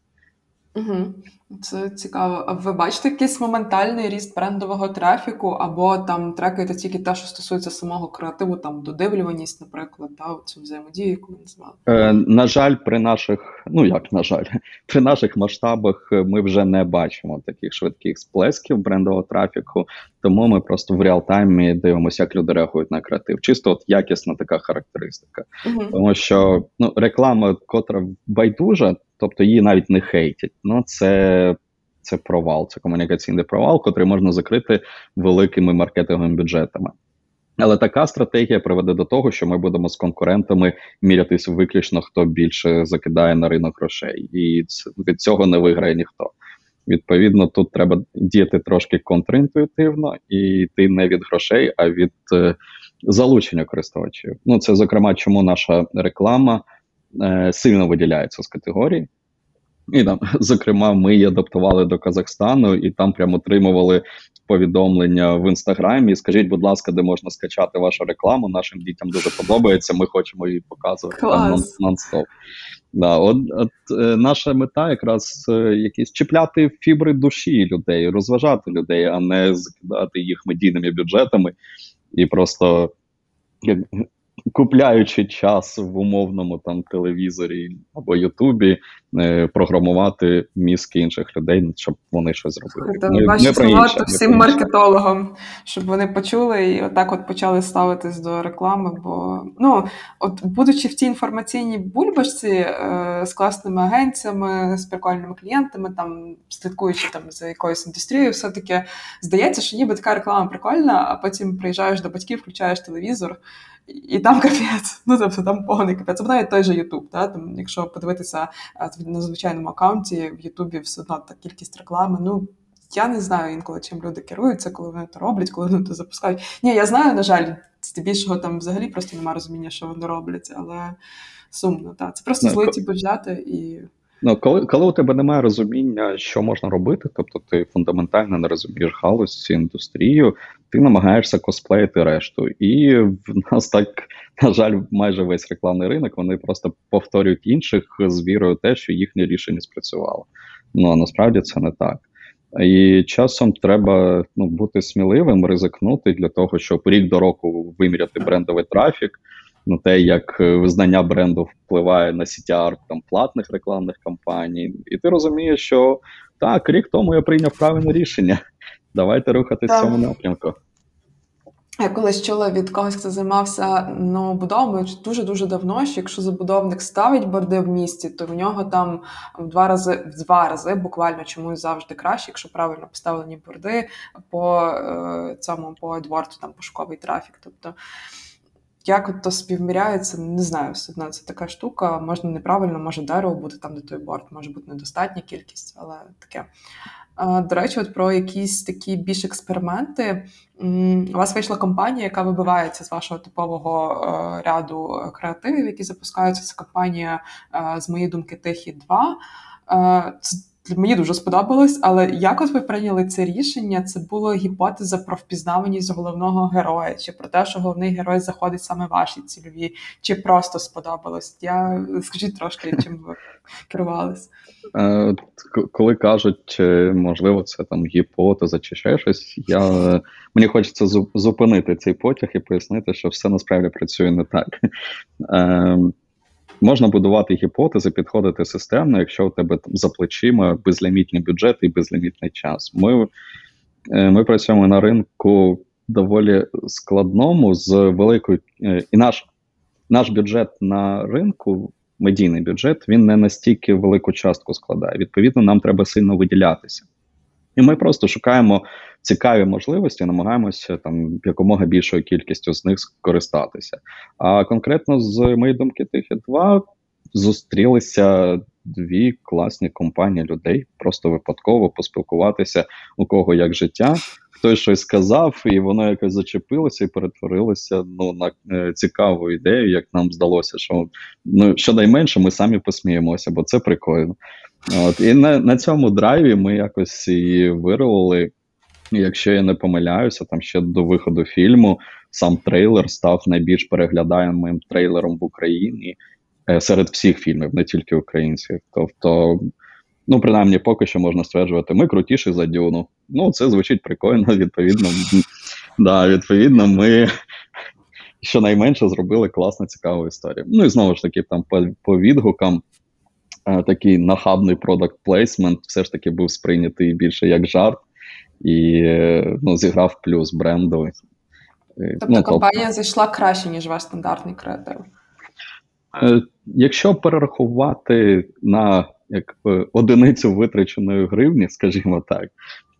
Угу. Це цікаво. А ви бачите якийсь моментальний ріст брендового трафіку, або там трекаєте тільки те, що стосується самого креативу, там додивлюваність, наприклад, та цю взаємодію, яку ви назвали? Е, На жаль, при наших, ну як на жаль, при наших масштабах ми вже не бачимо таких швидких сплесків брендового трафіку, тому ми просто в реалтаймі дивимося, як люди реагують на креатив. Чисто от якісна така характеристика, угу. тому що ну реклама, котра байдужа. Тобто її навіть не хейтять. Ну це це провал, це комунікаційний провал, котрий можна закрити великими маркетинговими бюджетами. Але така стратегія приведе до того, що ми будемо з конкурентами мірятися виключно хто більше закидає на ринок грошей, і від цього не виграє ніхто. Відповідно, тут треба діяти трошки контрінтуїтивно і йти не від грошей, а від е, залучення користувачів. Ну це зокрема, чому наша реклама е, сильно виділяється з категорії. І там, зокрема, ми її адаптували до Казахстану і там прямо отримували повідомлення в інстаграмі. Скажіть, будь ласка, де можна скачати вашу рекламу? Нашим дітям дуже подобається. Ми хочемо її показувати там нон-стоп. Да, от, от е, наша мета якраз е, якісь чіпляти фібри душі людей, розважати людей, а не закидати їх медійними бюджетами і просто як, купляючи час в умовному там телевізорі або Ютубі, е, програмувати мізки інших людей, щоб вони щось зробили. Це ваші слова всім маркетологам, щоб вони почули і отак от почали ставитись до реклами. Бо ну от будучи в цій інформаційній бульбашці е, з класними агенціями, з прикольними клієнтами, там слідкуючи там за якоюсь індустрією, все таки здається, що ніби така реклама прикольна, а потім приїжджаєш до батьків, включаєш телевізор. І там капець, ну тобто там повний капець. Навіть той же Ютуб. Да? Там, якщо подивитися на звичайному аккаунті в Ютубі все одно та кількість реклами. Ну я не знаю інколи чим люди керуються, коли вони то роблять, коли вони то запускають. Ні, я знаю, на жаль, здебільшого там взагалі просто немає розуміння, що вони роблять, але сумно. Та. Це просто злиті бюджети і. Ну, коли коли у тебе немає розуміння, що можна робити, тобто ти фундаментально не розумієш галузь цю індустрію, ти намагаєшся косплеїти решту. І в нас так, на жаль, майже весь рекламний ринок вони просто повторюють інших з вірою те, що їхнє рішення спрацювало. Ну а насправді це не так. І часом треба ну, бути сміливим, ризикнути для того, щоб рік до року виміряти брендовий трафік на те, як е, визнання бренду впливає на CTR там платних рекламних кампаній, і ти розумієш, що так, рік тому я прийняв правильне рішення. Давайте рухатись в цьому напрямку. Я колись чула від когось, хто займався новобудовою дуже дуже давно. що Якщо забудовник ставить борди в місті, то в нього там в два рази в два рази буквально чомусь завжди краще, якщо правильно поставлені борди по е, цьому по AdWords, там пошуковий трафік. Тобто як от то співміряється, не знаю, все одно це така штука. Можна неправильно, може дерево бути там, де той борт, може бути недостатня кількість, але таке. До речі, от про якісь такі більш експерименти. У вас вийшла компанія, яка вибивається з вашого типового е, ряду креативів, які запускаються. Це компанія, е, з моєї думки, Тихі 2. Це мені дуже сподобалось, але як от ви прийняли це рішення? Це була гіпотеза про впізнаваність головного героя, чи про те, що головний герой заходить саме ваші цільові, чи просто сподобалось? Я скажіть трошки, чим ви керувались? Е, коли кажуть, можливо, це там гіпотеза чи ще щось, я мені хочеться зупинити цей потяг і пояснити, що все насправді працює не так. Можна будувати гіпотези, підходити системно, якщо у тебе там за плечима безлімітний бюджет і безлімітний час. Ми е, ми працюємо на ринку доволі складному з великою е, і наш наш бюджет на ринку, медійний бюджет, він не настільки велику частку складає. Відповідно, нам треба сильно виділятися. І ми просто шукаємо цікаві можливості, намагаємося там якомога більшою кількістю з них скористатися. А конкретно з моєї думки, тихі два зустрілися дві класні компанії людей, просто випадково поспілкуватися у кого як життя. Хтось щось сказав, і воно якось зачепилося і перетворилося ну, на е, цікаву ідею, як нам здалося, що ну щонайменше ми самі посміємося, бо це прикольно. От І на на цьому драйві ми якось і вирвали. Якщо я не помиляюся, там ще до виходу фільму сам трейлер став найбільш переглядаємим трейлером в Україні серед всіх фільмів, не тільки українських. Тобто, ну принаймні, поки що можна стверджувати, ми крутіші за дюну. Ну, це звучить прикольно. Відповідно, да, відповідно, ми щонайменше зробили класну цікаву історію. Ну і знову ж таки, там по, по відгукам. Е, такий нахабний продакт плейсмент все ж таки був сприйнятий більше як жарт і е, ну, зіграв плюс бренду. Е, тобто ну, компанія тобто, зайшла краще, ніж ваш стандартний креатив? Якщо перерахувати на як одиницю витраченої гривні, скажімо так,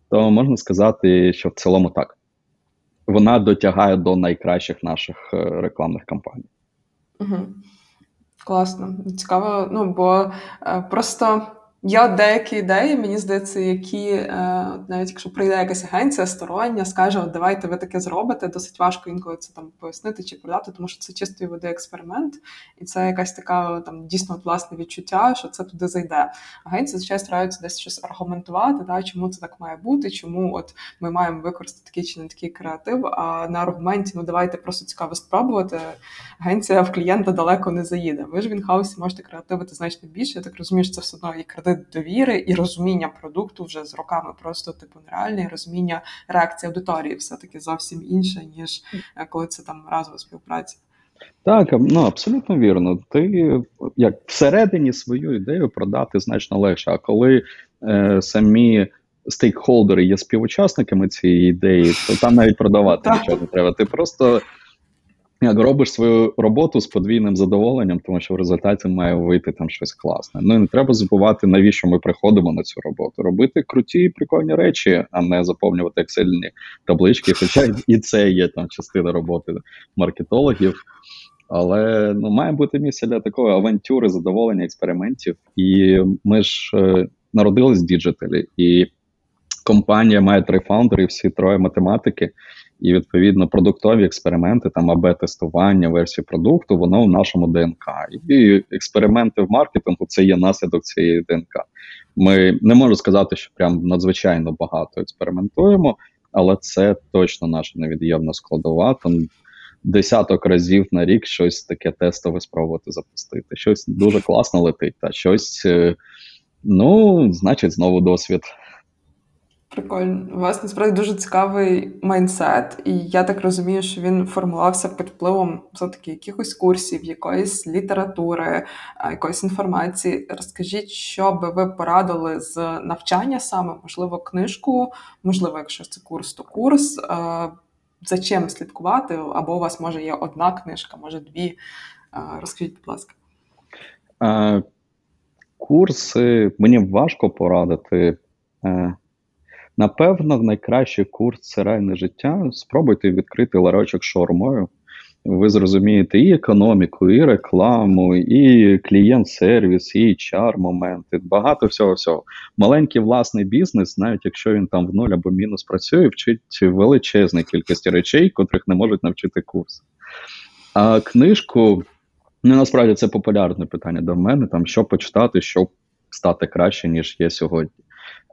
то можна сказати, що в цілому так. вона дотягає до найкращих наших е, рекламних кампаній. Угу. Класно, цікаво. Ну бо е, просто Є деякі ідеї, мені здається, які е, навіть якщо прийде якась агенція стороння, скаже, от давайте ви таке зробите. Досить важко інколи це там пояснити чи продати, тому що це чистий води експеримент, і це якась така там дійсно от, власне відчуття, що це туди зайде. Агенції звичайно стараються десь щось аргументувати, да, чому це так має бути, чому от ми маємо використати такий чи не такий креатив. А на аргументі ну давайте просто цікаво спробувати. Агенція в клієнта далеко не заїде. Ви ж в інхаусі можете креативити значно більше. Я так розумію, що це все одно і кредит кредит довіри і розуміння продукту вже з роками просто типу нереальне, і розуміння реакції аудиторії все-таки зовсім інше, ніж е, коли це там разова співпраця. Так, ну абсолютно вірно. Ти як всередині свою ідею продати значно легше. А коли е, самі стейкхолдери є співучасниками цієї ідеї, то там навіть продавати нічого не треба. Ти просто як робиш свою роботу з подвійним задоволенням, тому що в результаті має вийти там щось класне. Ну і не треба забувати, навіщо ми приходимо на цю роботу. Робити круті і прикольні речі, а не заповнювати ексельні таблички. Хоча і це є там частина роботи маркетологів. Але ну, має бути місце для такої авантюри, задоволення, експериментів. І ми ж е, народились в діджиталі, і компанія має три фаундери, всі троє математики і відповідно продуктові експерименти, там АБ тестування версії продукту, воно в нашому ДНК. І експерименти в маркетингу це є наслідок цієї ДНК. Ми не можу сказати, що прям надзвичайно багато експериментуємо, але це точно наша невід'ємна складова. Там десяток разів на рік щось таке тестове спробувати запустити. Щось дуже класно летить, а щось, е, ну, значить, знову досвід. Прикольно. У вас насправді дуже цікавий майндсет, і я так розумію, що він формувався під впливом все-таки якихось курсів, якоїсь літератури, якоїсь інформації. Розкажіть, що би ви порадили з навчання саме, можливо, книжку, можливо, якщо це курс, то курс. За чим слідкувати? Або у вас може є одна книжка, може дві. Розкажіть, будь ласка. Курси мені важко порадити. Напевно, найкращий курс це реальне життя. Спробуйте відкрити ларочок шормою. Ви зрозумієте і економіку, і рекламу, і клієнт-сервіс, і HR моменти. Багато всього всього. Маленький власний бізнес, навіть якщо він там в нуль або мінус працює, вчить величезної кількості речей, котрих не можуть навчити курс. А книжку, ну насправді це популярне питання до мене: там що почитати, щоб стати краще, ніж є сьогодні.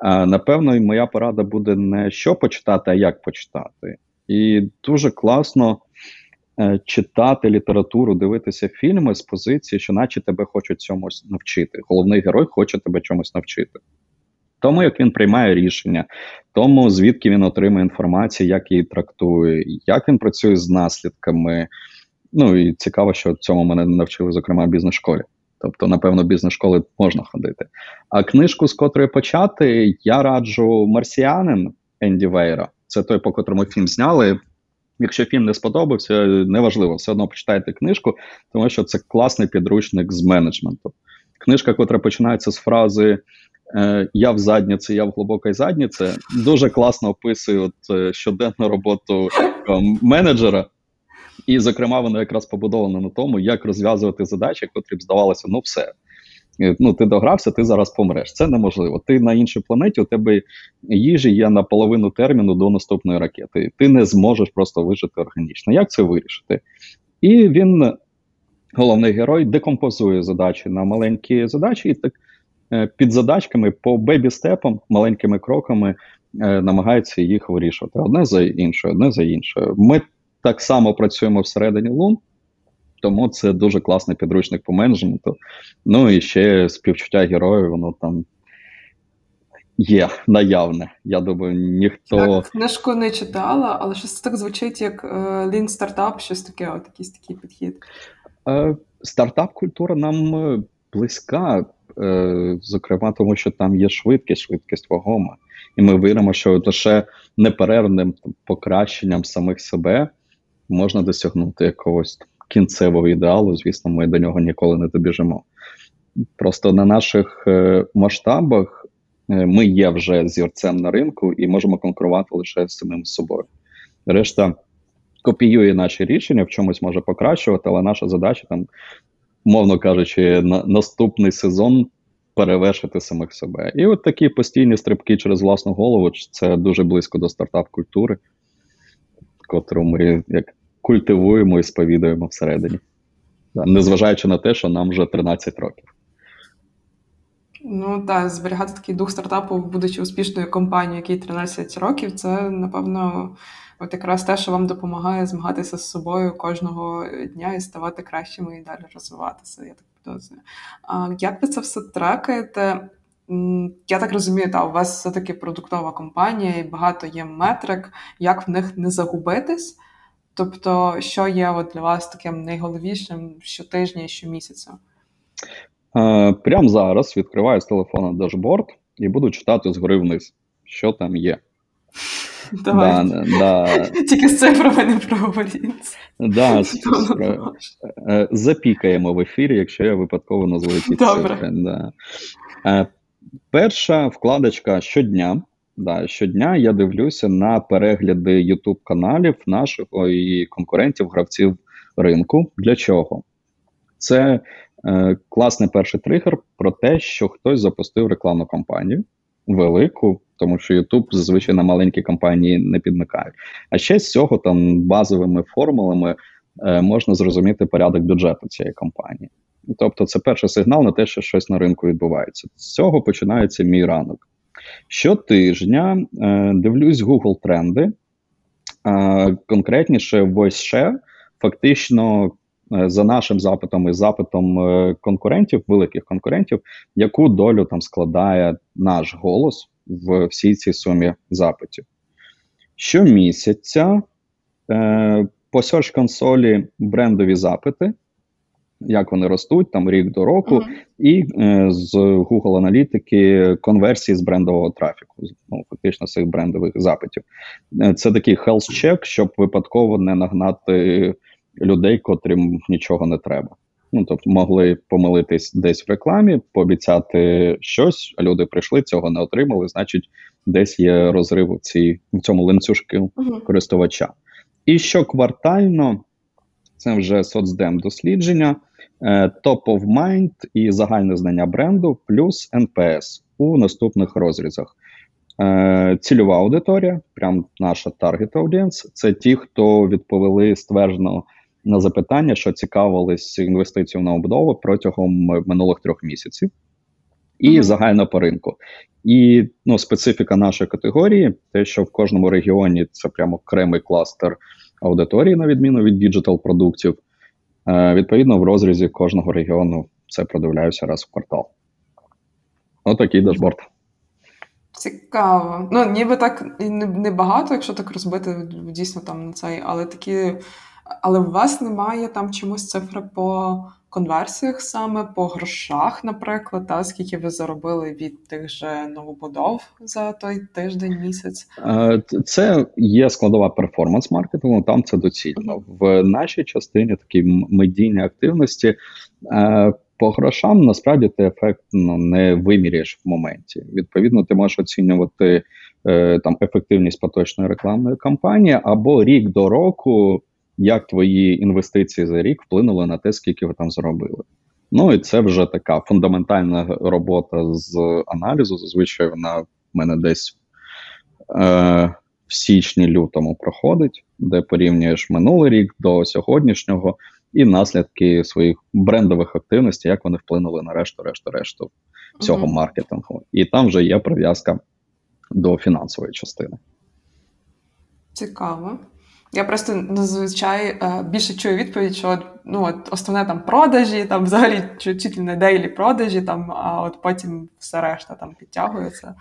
Напевно, моя порада буде не що почитати, а як почитати. І дуже класно е, читати літературу, дивитися фільми з позиції, що наче тебе хочуть чомусь навчити. Головний герой хоче тебе чомусь навчити. Тому як він приймає рішення, тому звідки він отримує інформацію, як її трактує, як він працює з наслідками. Ну і цікаво, що цьому мене навчили, зокрема, в бізнес-школі. Тобто, напевно, бізнес-школи можна ходити. А книжку, з котрої почати, я раджу Марсіанин Енді Вейра. Це той, по котрому фільм зняли. Якщо фільм не сподобався, неважливо, все одно почитайте книжку, тому що це класний підручник з менеджменту. Книжка, котра починається з фрази е, Я в задніці, я в глибокій задніці, дуже класно описує от, е, щоденну роботу е, менеджера. І, зокрема, воно якраз побудовано на тому, як розв'язувати задачі, котрі б здавалося, ну все. Е, ну, ти догрався, ти зараз помреш. Це неможливо. Ти на іншій планеті, у тебе їжі є на половину терміну до наступної ракети. Ти не зможеш просто вижити органічно. Як це вирішити? І він, головний герой, декомпозує задачі на маленькі задачі, і так е, під задачками по бебі-степам, маленькими кроками е, намагається їх вирішувати. Одне за іншою, одне за іншою. Ми так само працюємо всередині лун, тому це дуже класний підручник по менеджменту. Ну і ще співчуття героїв, воно там. Є наявне. Я думаю, ніхто. Так, Книжку не читала, але щось так звучить, як Lean стартап, щось таке, от якийсь такий підхід. Е, Стартап-культура нам е, близька, е, зокрема, тому що там є швидкість, швидкість вагома. І ми віримо, що лише неперервним покращенням самих себе можна досягнути якогось кінцевого ідеалу. Звісно, ми до нього ніколи не добіжимо. Просто на наших е, масштабах е, ми є вже зірцем на ринку і можемо конкурувати лише з самим собою. Решта копіює наші рішення, в чомусь може покращувати, але наша задача там, мовно кажучи, на наступний сезон перевершити самих себе. І от такі постійні стрибки через власну голову це дуже близько до стартап-культури, котру ми як культивуємо і сповідуємо всередині. Незважаючи на те, що нам вже 13 років. Ну так, зберігати такий дух стартапу, будучи успішною компанією, якій 13 років, це напевно от якраз те, що вам допомагає змагатися з собою кожного дня і ставати кращими і далі розвиватися. Я так підозрюю. Як ви це все трекаєте? Я так розумію, та у вас все-таки продуктова компанія і багато є метрик, як в них не загубитись. Тобто, що є от для вас таким найголовнішим щотижня і щомісяця? Е, Прямо зараз відкриваю з телефона дашборд і буду читати згори вниз, що там є. Давай. Да, да. Тільки з цифрами не проговоріться. Да, е, Запікаємо в ефірі, якщо я випадково назву ці цифри. Да. Перша вкладочка щодня. Да, Щодня я дивлюся на перегляди YouTube каналів наших і конкурентів, гравців ринку. Для чого? Це е, класний перший тригер про те, що хтось запустив рекламну кампанію велику, тому що YouTube зазвичай на маленькі компанії не підмикають. А ще з цього там базовими формулами е, можна зрозуміти порядок бюджету цієї компанії. Тобто, це перший сигнал на те, що щось на ринку відбувається. З цього починається мій ранок. Щотижня е, дивлюсь Google тренди, е, конкретніше VoiceShare, фактично. Е, за нашим запитом і запитом е, конкурентів, великих конкурентів, яку долю там складає наш голос в всій цій сумі запитів. Щомісяця е, по Search консолі брендові запити, як вони ростуть, там рік до року, uh -huh. і е, з Google аналітики конверсії з брендового трафіку, ну, фактично цих брендових запитів. Е, це такий health check, щоб випадково не нагнати людей, котрим нічого не треба. Ну тобто могли помилитись десь в рекламі, пообіцяти щось, а люди прийшли, цього не отримали. Значить, десь є розрив в цій в цьому ланцюжки uh-huh. користувача. І щоквартально, це вже соцдем дослідження, е, top of mind і загальне знання бренду, плюс NPS у наступних розрізах. Е, Цільова аудиторія, прям наша target audience, це ті, хто відповіли стверджено на запитання, що цікавились інвестицією в новобудову протягом минулих трьох місяців, і загально по ринку. І ну, специфіка нашої категорії, те, що в кожному регіоні це прямо окремий кластер аудиторії, на відміну від digital продуктів. Е, Відповідно, в розрізі кожного регіону це продивляюся раз в квартал. Отакий дашборд. Цікаво. Ну, ніби так і не багато, якщо так розбити дійсно там на цей, але такі але у вас немає там чомусь цифри по конверсіях саме, по грошах, наприклад, та скільки ви заробили від тих же новобудов за той тиждень, місяць? Е, це є складова перформанс-маркетингу, там це доцільно. В нашій частині такі медійні активності. Е, по грошам насправді ти ефект ну, не виміряєш в моменті. Відповідно, ти можеш оцінювати е, там ефективність поточної рекламної кампанії або рік до року як твої інвестиції за рік вплинули на те, скільки ви там заробили. Ну і це вже така фундаментальна робота з аналізу. Зазвичай вона в мене десь е, в січні-лютому проходить, де порівнюєш минулий рік до сьогоднішнього і наслідки своїх брендових активностей, як вони вплинули на решту, решту, решту цього uh -huh. маркетингу. І там вже є прив'язка до фінансової частини. Цікаво. Я просто зазвичай е, більше чую відповідь, що ну от основне там продажі, там взагалі чуть не дейлі продажі, там, а от потім все решта там підтягується.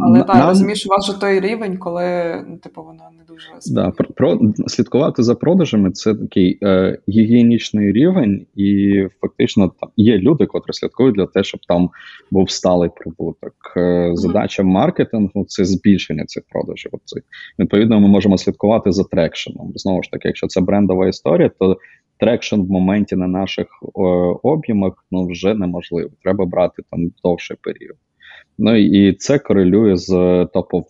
Але так, розумієш, у вас же той рівень, коли ну, типу воно не дуже Да, про, про слідкувати за продажами це такий е, гігієнічний рівень, і фактично там є люди, котрі слідкують для того, щоб там був сталий прибуток. Е, задача маркетингу це збільшення цих продажів. От, відповідно, ми можемо слідкувати за traction ом. Знову ж таки, якщо це брендова історія, то traction в моменті на наших о, об'ємах ну вже неможливо. Треба брати там довший період. Ну і це корелює з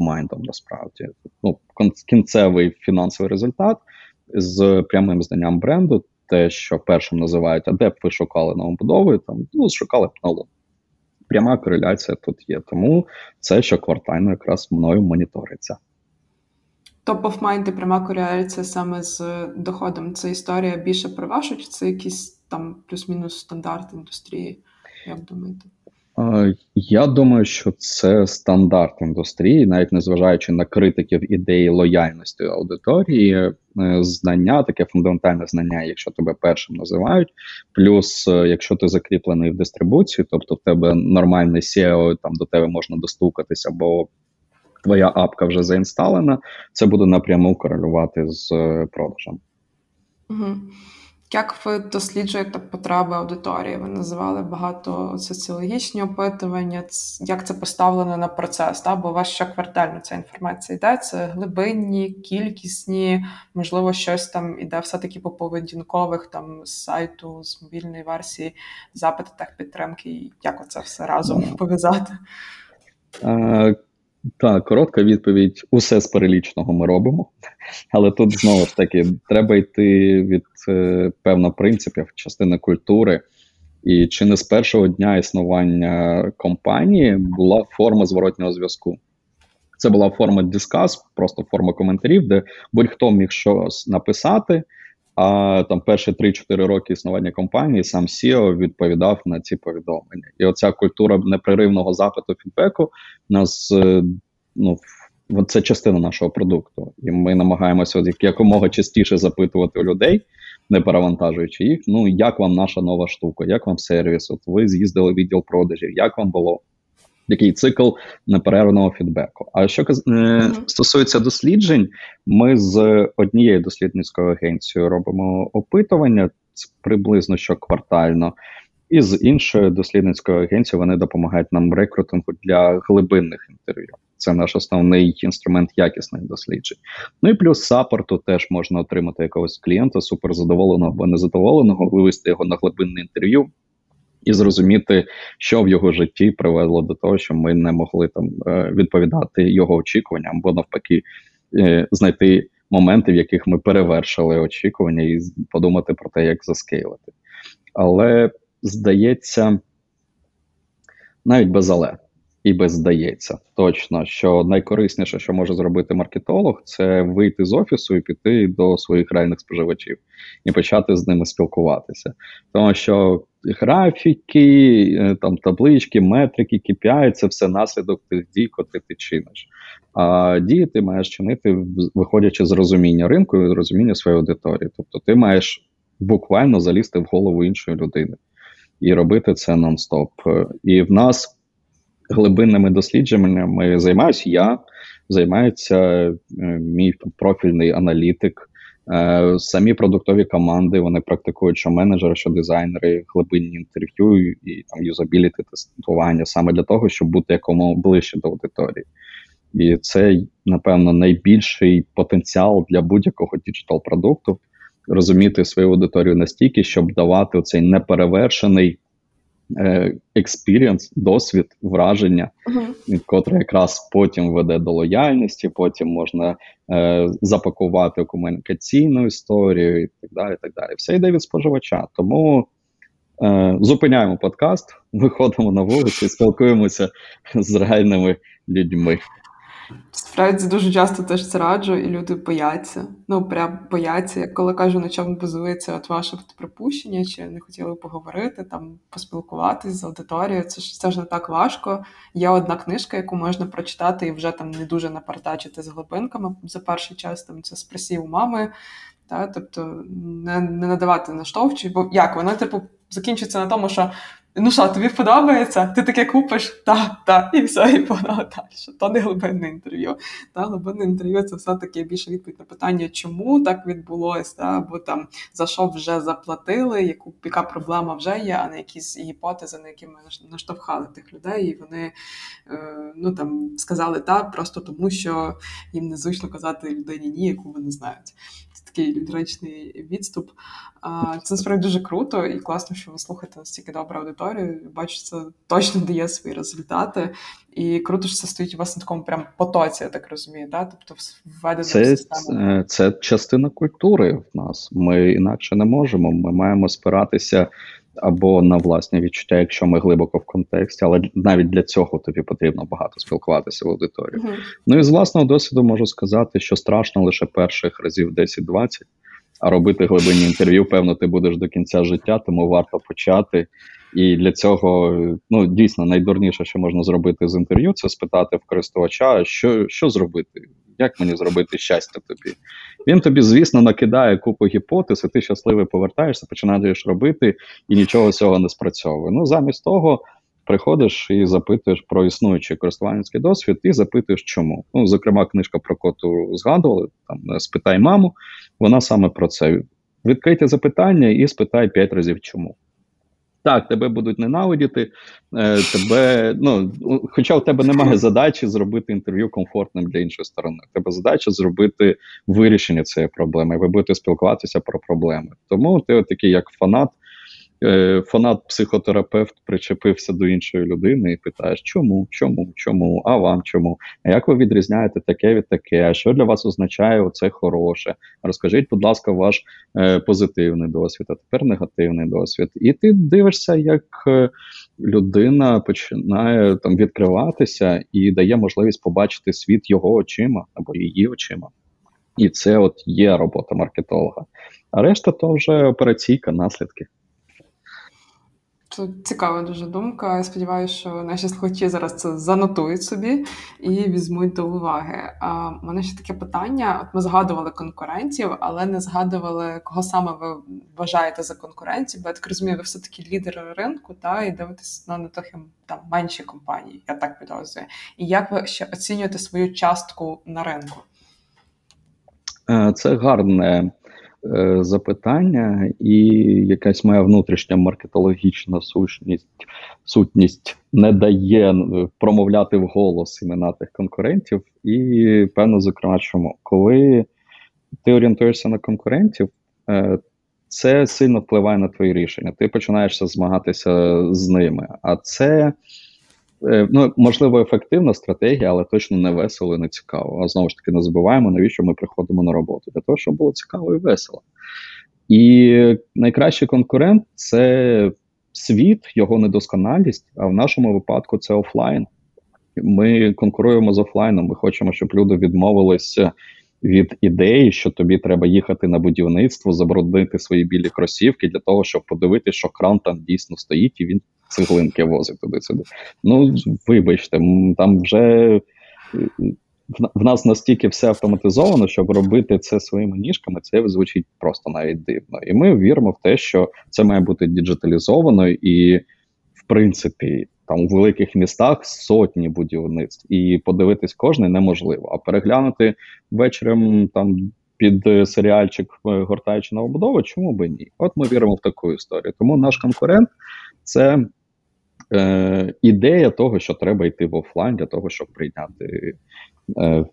mind, насправді. Ну, кінцевий фінансовий результат з прямим знанням бренду, те, що першим називають, а де б ви шукали новобудови, там ну шукали б нову. Пряма кореляція тут є. Тому це щоквартально якраз мною моніториться. Of mind і пряма кореляція саме з доходом. Це історія більше про вашу, чи це якийсь там плюс-мінус стандарт індустрії? Як думаєте? Я думаю, що це стандарт індустрії, навіть незважаючи на критиків ідеї лояльності аудиторії, е, знання, таке фундаментальне знання, якщо тебе першим називають. Плюс, е, якщо ти закріплений в дистрибуції, тобто в тебе нормальне SEO, там до тебе можна достукатися, бо твоя апка вже заінсталена, це буде напряму корелювати з е, продажем. Угу. Як ви досліджуєте потреби аудиторії? Ви називали багато соціологічні опитування, як це поставлено на процес? Та? Бо у вас щоквартально ця інформація йде, це глибинні, кількісні, можливо, щось там іде все-таки по поведінкових там з сайту, з мобільної версії, запити техпідтримки, як оце все разом пов'язати? Так, коротка відповідь: усе з перелічного ми робимо, але тут знову ж таки треба йти від е, певно принципів, частини культури. І чи не з першого дня існування компанії була форма зворотнього зв'язку? Це була форма дискас, просто форма коментарів, де будь-хто міг щось написати. А там перші 3-4 роки існування компанії сам SEO відповідав на ці повідомлення. І оця культура непреривного запиту фідбеку нас е, ну це частина нашого продукту. І ми намагаємося якомога частіше запитувати у людей, не перевантажуючи їх. Ну як вам наша нова штука, як вам сервіс? От ви з'їздили відділ продажів, як вам було? Який цикл неперервного фідбеку. А що е, стосується досліджень, ми з однією дослідницькою агенцією робимо опитування приблизно щоквартально, і з іншою дослідницькою агенцією вони допомагають нам рекрутингу для глибинних інтерв'ю. Це наш основний інструмент якісних досліджень. Ну і плюс саппорту теж можна отримати якогось клієнта суперзадоволеного або незадоволеного, вивести його на глибинне інтерв'ю і зрозуміти, що в його житті привело до того, що ми не могли там е, відповідати його очікуванням, або навпаки, е, знайти моменти, в яких ми перевершили очікування, і подумати про те, як заскейлити. Але здається, навіть без але. І без здається точно, що найкорисніше, що може зробити маркетолог, це вийти з офісу і піти до своїх реальних споживачів і почати з ними спілкуватися. Тому що графіки, е, там таблички, метрики, KPI – це все наслідок тих дій, котрі ти чиниш. А дії ти маєш чинити, виходячи з розуміння ринку і розуміння своєї аудиторії. Тобто, ти маєш буквально залізти в голову іншої людини і робити це нон-стоп. І в нас глибинними дослідженнями займаюся я, займається е, мій профільний аналітик. Е, самі продуктові команди вони практикують, що менеджери, що дизайнери, глибинні інтерв'ю і там юзабіліти тестування саме для того, щоб бути якомога ближче до аудиторії. І це, напевно, найбільший потенціал для будь-якого digital продукту розуміти свою аудиторію настільки, щоб давати цей неперевершений experience, досвід, враження, uh-huh. котре якраз потім веде до лояльності, потім можна е, запакувати комунікаційну історію і так далі. так далі. Все йде від споживача. Тому е, зупиняємо подкаст, виходимо на вулицю і спілкуємося з реальними людьми. Справді дуже часто теж це раджу, і люди бояться. Ну, прям бояться. Як коли кажу, на чому базується от ваше припущення, чи не хотіли поговорити, там поспілкуватись з аудиторією. Це ж це ж не так важко. Є одна книжка, яку можна прочитати і вже там не дуже напартачити з глибинками за перший час. Там це спресів мами. Та, тобто не не надавати наштовхчі, бо як воно, типу, закінчиться на тому, що Ну що, тобі подобається? Ти таке купиш? Так, так, і все, і погнали далі. То не глибинне інтерв'ю. Та глибинне інтерв'ю це все-таки більше відповідь на питання, чому так відбулося, та, або там за що вже заплатили, яку яка проблема вже є, а не якісь гіпотези, на які ми наштовхали тих людей, і вони е, ну там сказали так, просто тому що їм незручно казати людині ні, яку вони знають такий ліричний відступ. Це насправді дуже круто і класно, що ви слухаєте настільки добру аудиторію. Бачу, це точно дає свої результати. І круто, що це стоїть у вас на такому прям потоці, я так розумію. Да? Тобто введено це, в систему. Це, це частина культури в нас. Ми інакше не можемо. Ми маємо спиратися або на власні відчуття, якщо ми глибоко в контексті, але навіть для цього тобі потрібно багато спілкуватися в аудиторії. Угу. Ну і з власного досвіду можу сказати, що страшно лише перших разів 10-20, а робити глибинні інтерв'ю, певно, ти будеш до кінця життя, тому варто почати. І для цього ну дійсно найдурніше, що можна зробити з інтерв'ю, це спитати в користувача, що що зробити, як мені зробити щастя тобі. Він тобі, звісно, накидає купу гіпотез, і ти щасливий повертаєшся, починаєш робити, і нічого цього не спрацьовує. Ну замість того. Приходиш і запитуєш про існуючий користувальницький досвід, і запитуєш, чому. Ну, зокрема, книжка про коту згадували. Там спитай маму, вона саме про це. Відкрийте запитання і спитай п'ять разів чому. Так, тебе будуть ненавидіти, е, тебе, ну, хоча у тебе немає задачі зробити інтерв'ю комфортним для іншої сторони. Тебе задача зробити вирішення цієї проблеми. Ви будете спілкуватися про проблеми. Тому ти, такий, як фанат, е, фанат-психотерапевт причепився до іншої людини і питаєш, чому, чому, чому, а вам чому? А як ви відрізняєте таке від таке? Що для вас означає оце хороше? Розкажіть, будь ласка, ваш е, позитивний досвід, а тепер негативний досвід. І ти дивишся, як е, людина починає там відкриватися і дає можливість побачити світ його очима або її очима. І це от є робота маркетолога. А решта то вже операційка, наслідки. Це цікава дуже думка. Я сподіваюся, що наші слухачі зараз це занотують собі і візьмуть до уваги. А в мене ще таке питання: от ми згадували конкурентів, але не згадували, кого саме ви вважаєте за конкурентів. Бо я так розумію, ви все таки лідери ринку, та і дивитесь на не трохи там менші компанії. Я так підозрюю. І як ви ще оцінюєте свою частку на ринку? Це гарне Е, запитання, і якась моя внутрішня маркетологічна сущність сутність не дає е, промовляти в голос імена тих конкурентів. І певно, зокрема, чому коли ти орієнтуєшся на конкурентів, е, це сильно впливає на твої рішення. Ти починаєшся змагатися з ними. А це ну, можливо, ефективна стратегія, але точно не весело і не цікаво. А знову ж таки, не забуваємо, навіщо ми приходимо на роботу? Для того, щоб було цікаво і весело. І найкращий конкурент це світ, його недосконалість, а в нашому випадку це офлайн. Ми конкуруємо з офлайном. Ми хочемо, щоб люди відмовилися від ідеї, що тобі треба їхати на будівництво, забруднити свої білі кросівки для того, щоб подивитися, що кран там дійсно стоїть, і він цеглинки возить туди-сюди. Ну, вибачте, там вже. В нас настільки все автоматизовано, щоб робити це своїми ніжками, це звучить просто навіть дивно. І ми віримо в те, що це має бути діджиталізовано, і, в принципі, там у великих містах сотні будівництв, і подивитись кожне неможливо. А переглянути вечором там під серіальчик, е, гортаючи новобудову, чому би ні? От ми віримо в таку історію. Тому наш конкурент це е, ідея того, що треба йти в офлайн для того, щоб прийняти. Е,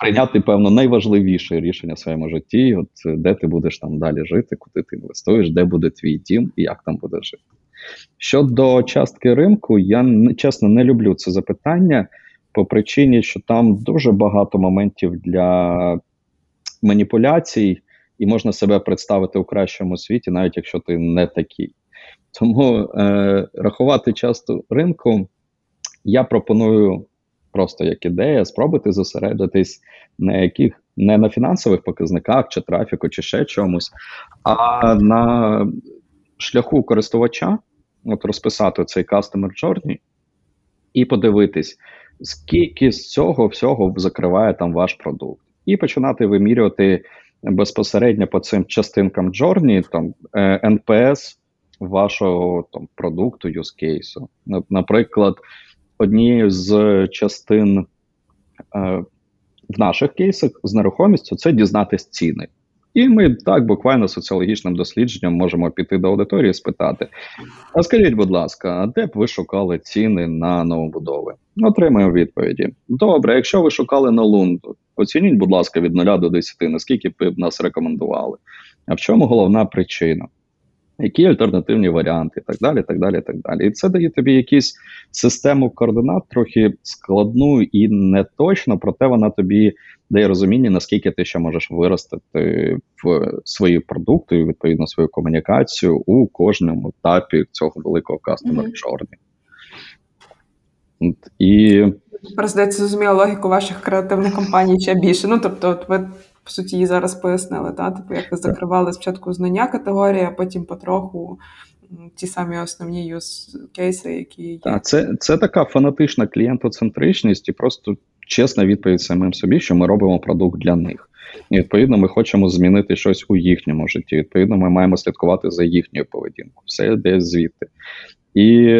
Прийняти, певно, найважливіше рішення в своєму житті, от де ти будеш там далі жити, куди ти інвестуєш, де буде твій дім і як там будеш жити. Щодо частки ринку, я чесно не люблю це запитання по причині, що там дуже багато моментів для маніпуляцій, і можна себе представити у кращому світі, навіть якщо ти не такий. Тому е, рахувати часто ринку я пропоную просто як ідея спробувати зосередитись на яких не на фінансових показниках, чи трафіку, чи ще чомусь, а на шляху користувача от розписати цей Customer Journey і подивитись, скільки з цього всього закриває там ваш продукт, і починати вимірювати безпосередньо по цим частинкам Journey, там NPS е, вашого там продукту, use кейсу. Наприклад, однією з частин е, в наших кейсах з нерухомістю це дізнатись ціни. І ми так буквально соціологічним дослідженням можемо піти до аудиторії і спитати: а скажіть, будь ласка, а де б ви шукали ціни на новобудови? Отримаємо відповіді. Добре, якщо ви шукали на лунду, оцініть, будь ласка, від 0 до 10, наскільки б нас рекомендували. А в чому головна причина? Які альтернативні варіанти, і так далі. так далі, так далі. І це дає тобі якусь систему координат, трохи складну і не точно, проте вона тобі дає розуміння, наскільки ти ще можеш виростити в свої продукти, і, відповідно свою комунікацію у кожному етапі цього великого customer Мгм. journey. От, І Тепер, здається, зрозуміла логіку ваших креативних компаній ще більше. Ну, тобто, от ви, по суті, її зараз пояснили, та? Типу, як ви закривали спочатку знання категорії, а потім потроху ті самі основні юз кейси, які є. Так, це, це така фанатична клієнтоцентричність і просто чесна відповідь самим собі, що ми робимо продукт для них. І відповідно, ми хочемо змінити щось у їхньому житті. Відповідно, ми маємо слідкувати за їхньою поведінкою. Все йде звідти. І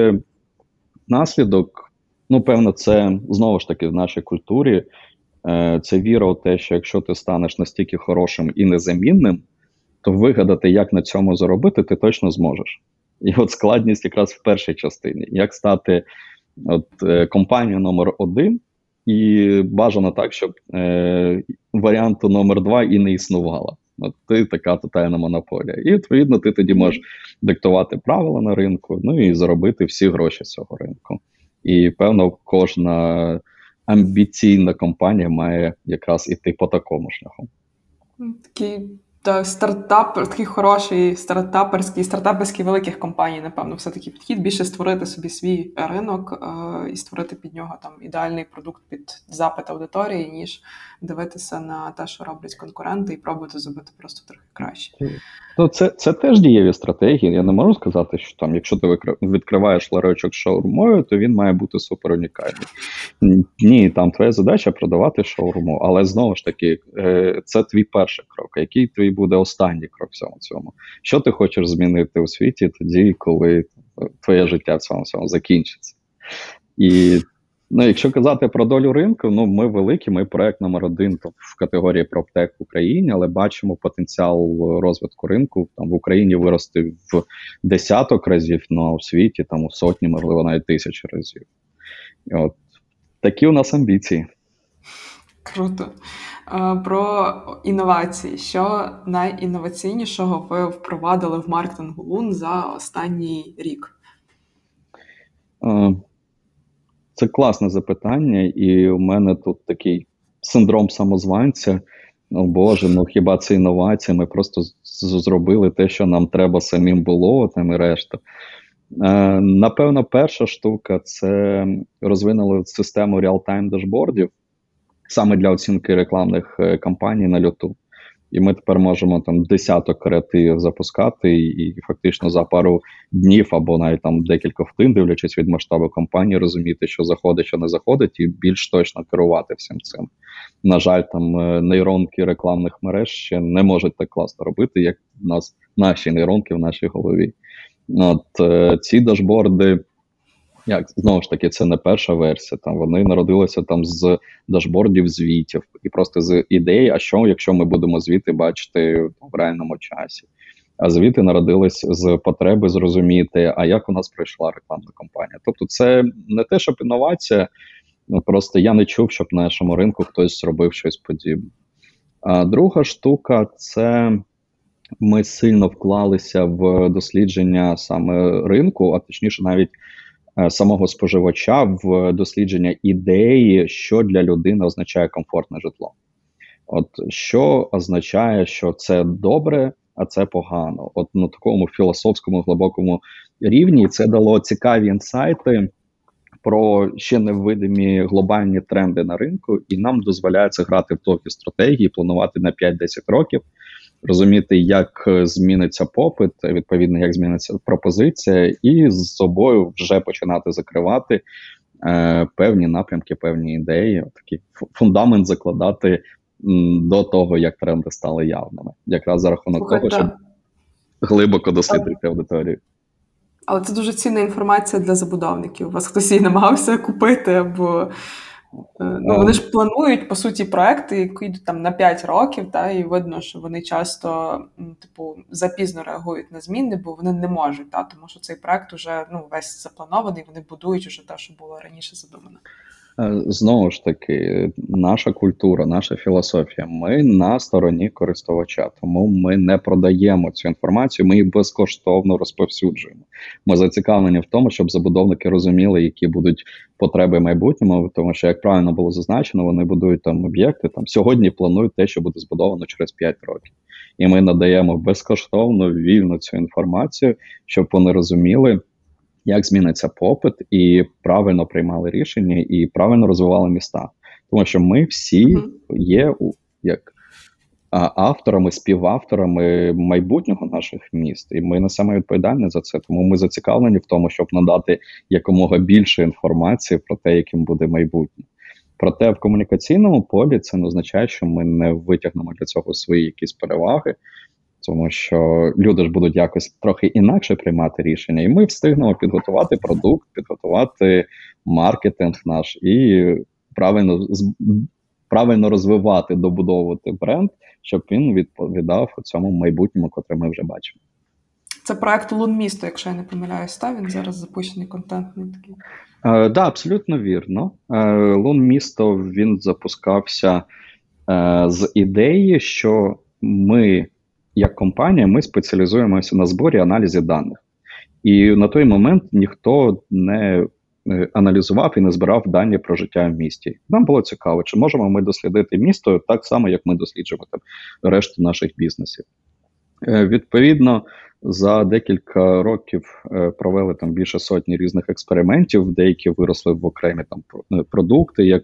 наслідок, ну, певно, це знову ж таки в нашій культурі. Е, Це віра у те, що якщо ти станеш настільки хорошим і незамінним, то вигадати, як на цьому заробити, ти точно зможеш. І от складність якраз в першій частині, як стати от, е, компанією номер один, і бажано так, щоб е, варіанту номер два і не існувало. От ти така тотальна монополія. І відповідно ти тоді можеш диктувати правила на ринку, ну і заробити всі гроші з цього ринку. І певно, кожна амбіційна компанія має якраз іти по такому шляху. Такий та, стартап, такий хороший стартаперський, стартаперський великих компаній, напевно, все-таки підхід більше створити собі свій ринок е, і створити під нього там ідеальний продукт під запит аудиторії, ніж дивитися на те, що роблять конкуренти, і пробувати зробити просто трохи краще. То це, це теж дієві стратегії. Я не можу сказати, що там, якщо ти відкриваєш ларечок шаурмою, то він має бути супер унікальний. Ні, там твоя задача продавати шаурму, але знову ж таки, е, це твій перший крок. Який твій буде останній крок в цьому? Що ти хочеш змінити у світі тоді, коли е, твоє життя в цьому цьому закінчиться? І ну, якщо казати про долю ринку, ну ми великі, ми проект номер один в категорії проптек в Україні, але бачимо потенціал розвитку ринку там в Україні вирости в десяток разів, ну а у світі там у сотні, можливо, навіть тисячі разів. І от такі у нас амбіції. Круто. Е, Про інновації. Що найінноваційнішого ви впровадили в маркетингу Лун за останній рік? Е, Це класне запитання, і у мене тут такий синдром самозванця. О Боже, ну хіба це інновація? Ми просто зробили те, що нам треба самим було, там і решта. Е, Напевно, перша штука це розвинули систему реал-тайм дашбордів саме для оцінки рекламних е, кампаній на люту. І ми тепер можемо там десяток креативів запускати, і, і фактично за пару днів або навіть там декілька втин, дивлячись від масштабу компанії, розуміти, що заходить, що не заходить, і більш точно керувати всім цим. На жаль, там е, нейронки рекламних мереж ще не можуть так класно робити, як в нас наші нейронки в нашій голові. От е, ці дашборди, як знову ж таки, це не перша версія. Там вони народилися там з дашбордів звітів і просто з ідеї, а що, якщо ми будемо звіти бачити в реальному часі. А звіти народились з потреби зрозуміти, а як у нас пройшла рекламна кампанія. Тобто, це не те, щоб інновація, просто я не чув, щоб на нашому ринку хтось зробив щось подібне. А друга штука це ми сильно вклалися в дослідження саме ринку, а точніше, навіть самого споживача в дослідження ідеї, що для людини означає комфортне житло. От що означає, що це добре, а це погано. От на такому філософському глибокому рівні це дало цікаві інсайти про ще невидимі глобальні тренди на ринку, і нам дозволяється грати в довгі стратегії, планувати на 5-10 років, розуміти, як е, зміниться попит, відповідно, як зміниться пропозиція, і з собою вже починати закривати е, певні напрямки, певні ідеї, такий фундамент закладати м, до того, як тренди стали явними, якраз за рахунок Слухай, того, та. щоб глибоко дослідити аудиторію. Але це дуже цінна інформація для забудовників. У вас хтось її намагався купити, або е, ну, вони ж планують по суті проекти, які йдуть там на 5 років, та і видно, що вони часто типу запізно реагують на зміни, бо вони не можуть, та тому що цей проект вже ну весь запланований. Вони будують уже те, що було раніше задумано. Е, знову ж таки, наша культура, наша філософія. Ми на стороні користувача, тому ми не продаємо цю інформацію, ми її безкоштовно розповсюджуємо. Ми зацікавлені в тому, щоб забудовники розуміли, які будуть потреби майбутньому, тому що, як правильно було зазначено, вони будують там об'єкти. Там сьогодні планують те, що буде збудовано через 5 років, і ми надаємо безкоштовно вільну цю інформацію, щоб вони розуміли як зміниться попит, і правильно приймали рішення, і правильно розвивали міста. Тому що ми всі є як авторами, співавторами майбутнього наших міст, і ми несемо відповідальність за це. Тому ми зацікавлені в тому, щоб надати якомога більше інформації про те, яким буде майбутнє. Проте в комунікаційному полі це не означає, що ми не витягнемо для цього свої якісь переваги тому що люди ж будуть якось трохи інакше приймати рішення, і ми встигнемо підготувати продукт, підготувати маркетинг наш і правильно правильно розвивати, добудовувати бренд, щоб він відповідав цьому майбутньому, котре ми вже бачимо. Це проект Лун місто, якщо я не помиляюсь, та він зараз запущений контентний такий. Так, е, да, абсолютно вірно. Е, Лун місто він запускався е, з ідеї, що ми як компанія ми спеціалізуємося на зборі аналізі даних. І на той момент ніхто не е, аналізував і не збирав дані про життя в місті. Нам було цікаво, чи можемо ми дослідити місто так само, як ми досліджуємо решту наших бізнесів. Е, відповідно, за декілька років е, провели там більше сотні різних експериментів, деякі виросли в окремі там продукти, як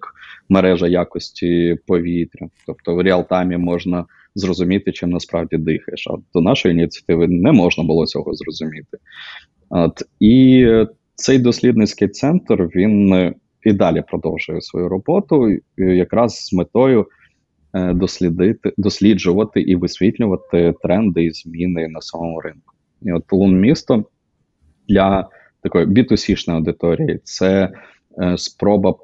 мережа якості повітря. Тобто в реалтаймі можна зрозуміти, чим насправді дихаєш. А до нашої ініціативи не можна було цього зрозуміти. От, І цей дослідницький центр він і далі продовжує свою роботу, якраз з метою е, дослідити, досліджувати і висвітлювати тренди і зміни на самому ринку. І от Лун місто для такої бітусішної аудиторії це е, спроба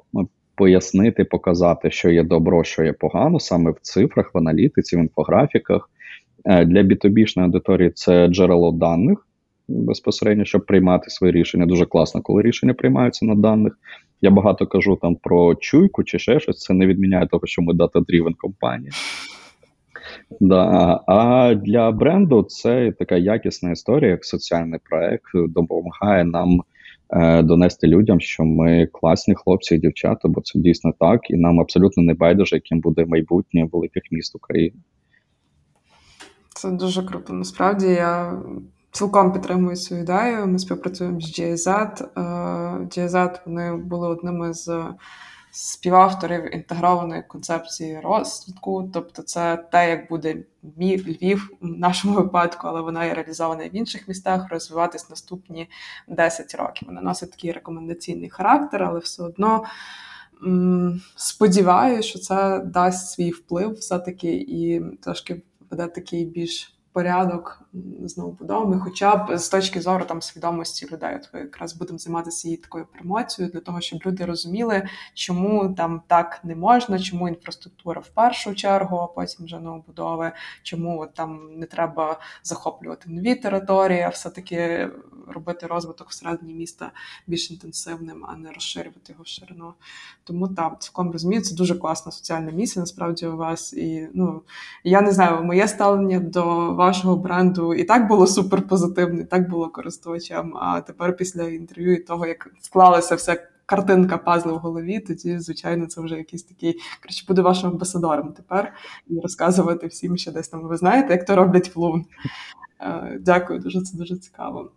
пояснити, показати, що є добро, що є погано, саме в цифрах, в аналітиці, в інфографіках. Е, для бітобішної аудиторії це джерело даних безпосередньо, щоб приймати свої рішення. Дуже класно, коли рішення приймаються на даних. Я багато кажу там про чуйку чи ще щось. Це не відміняє того, що ми data-driven компанія. Да. А для бренду це така якісна історія, як соціальний проект допомагає нам донести людям, що ми класні хлопці і дівчата, бо це дійсно так, і нам абсолютно не байдуже, яким буде майбутнє великих міст України. Це дуже круто. Насправді я цілком підтримую цю ідею. Ми співпрацюємо з GIZ. Е, GIZ вони були одними з співавторів інтегрованої концепції розвитку. Тобто, це те, як буде Львів в нашому випадку, але вона є реалізована в інших містах, розвиватись наступні 10 років. Вона носить такий рекомендаційний характер, але все одно. Сподіваюся, що це дасть свій вплив все-таки і трошки веде такий більш порядок з новобудовами, хоча б з точки зору там свідомості людей. От ми якраз будемо займатися її такою промоцією для того, щоб люди розуміли, чому там так не можна, чому інфраструктура в першу чергу, а потім вже новобудови, чому там не треба захоплювати нові території, а все-таки робити розвиток всередині міста більш інтенсивним, а не розширювати його в ширину. Тому так, цілком розумію, це дуже класна соціальна місія. Насправді у вас і ну я не знаю, моє ставлення до вашого бренду і так було супер позитивно, і так було користувачем. А тепер після інтерв'ю і того, як склалася вся картинка пазла в голові, тоді, звичайно, це вже якийсь такий коротше, буде вашим амбасадором тепер і розказувати всім, що десь там ви знаєте, як то роблять в Лун. Е, дякую, дуже це дуже цікаво.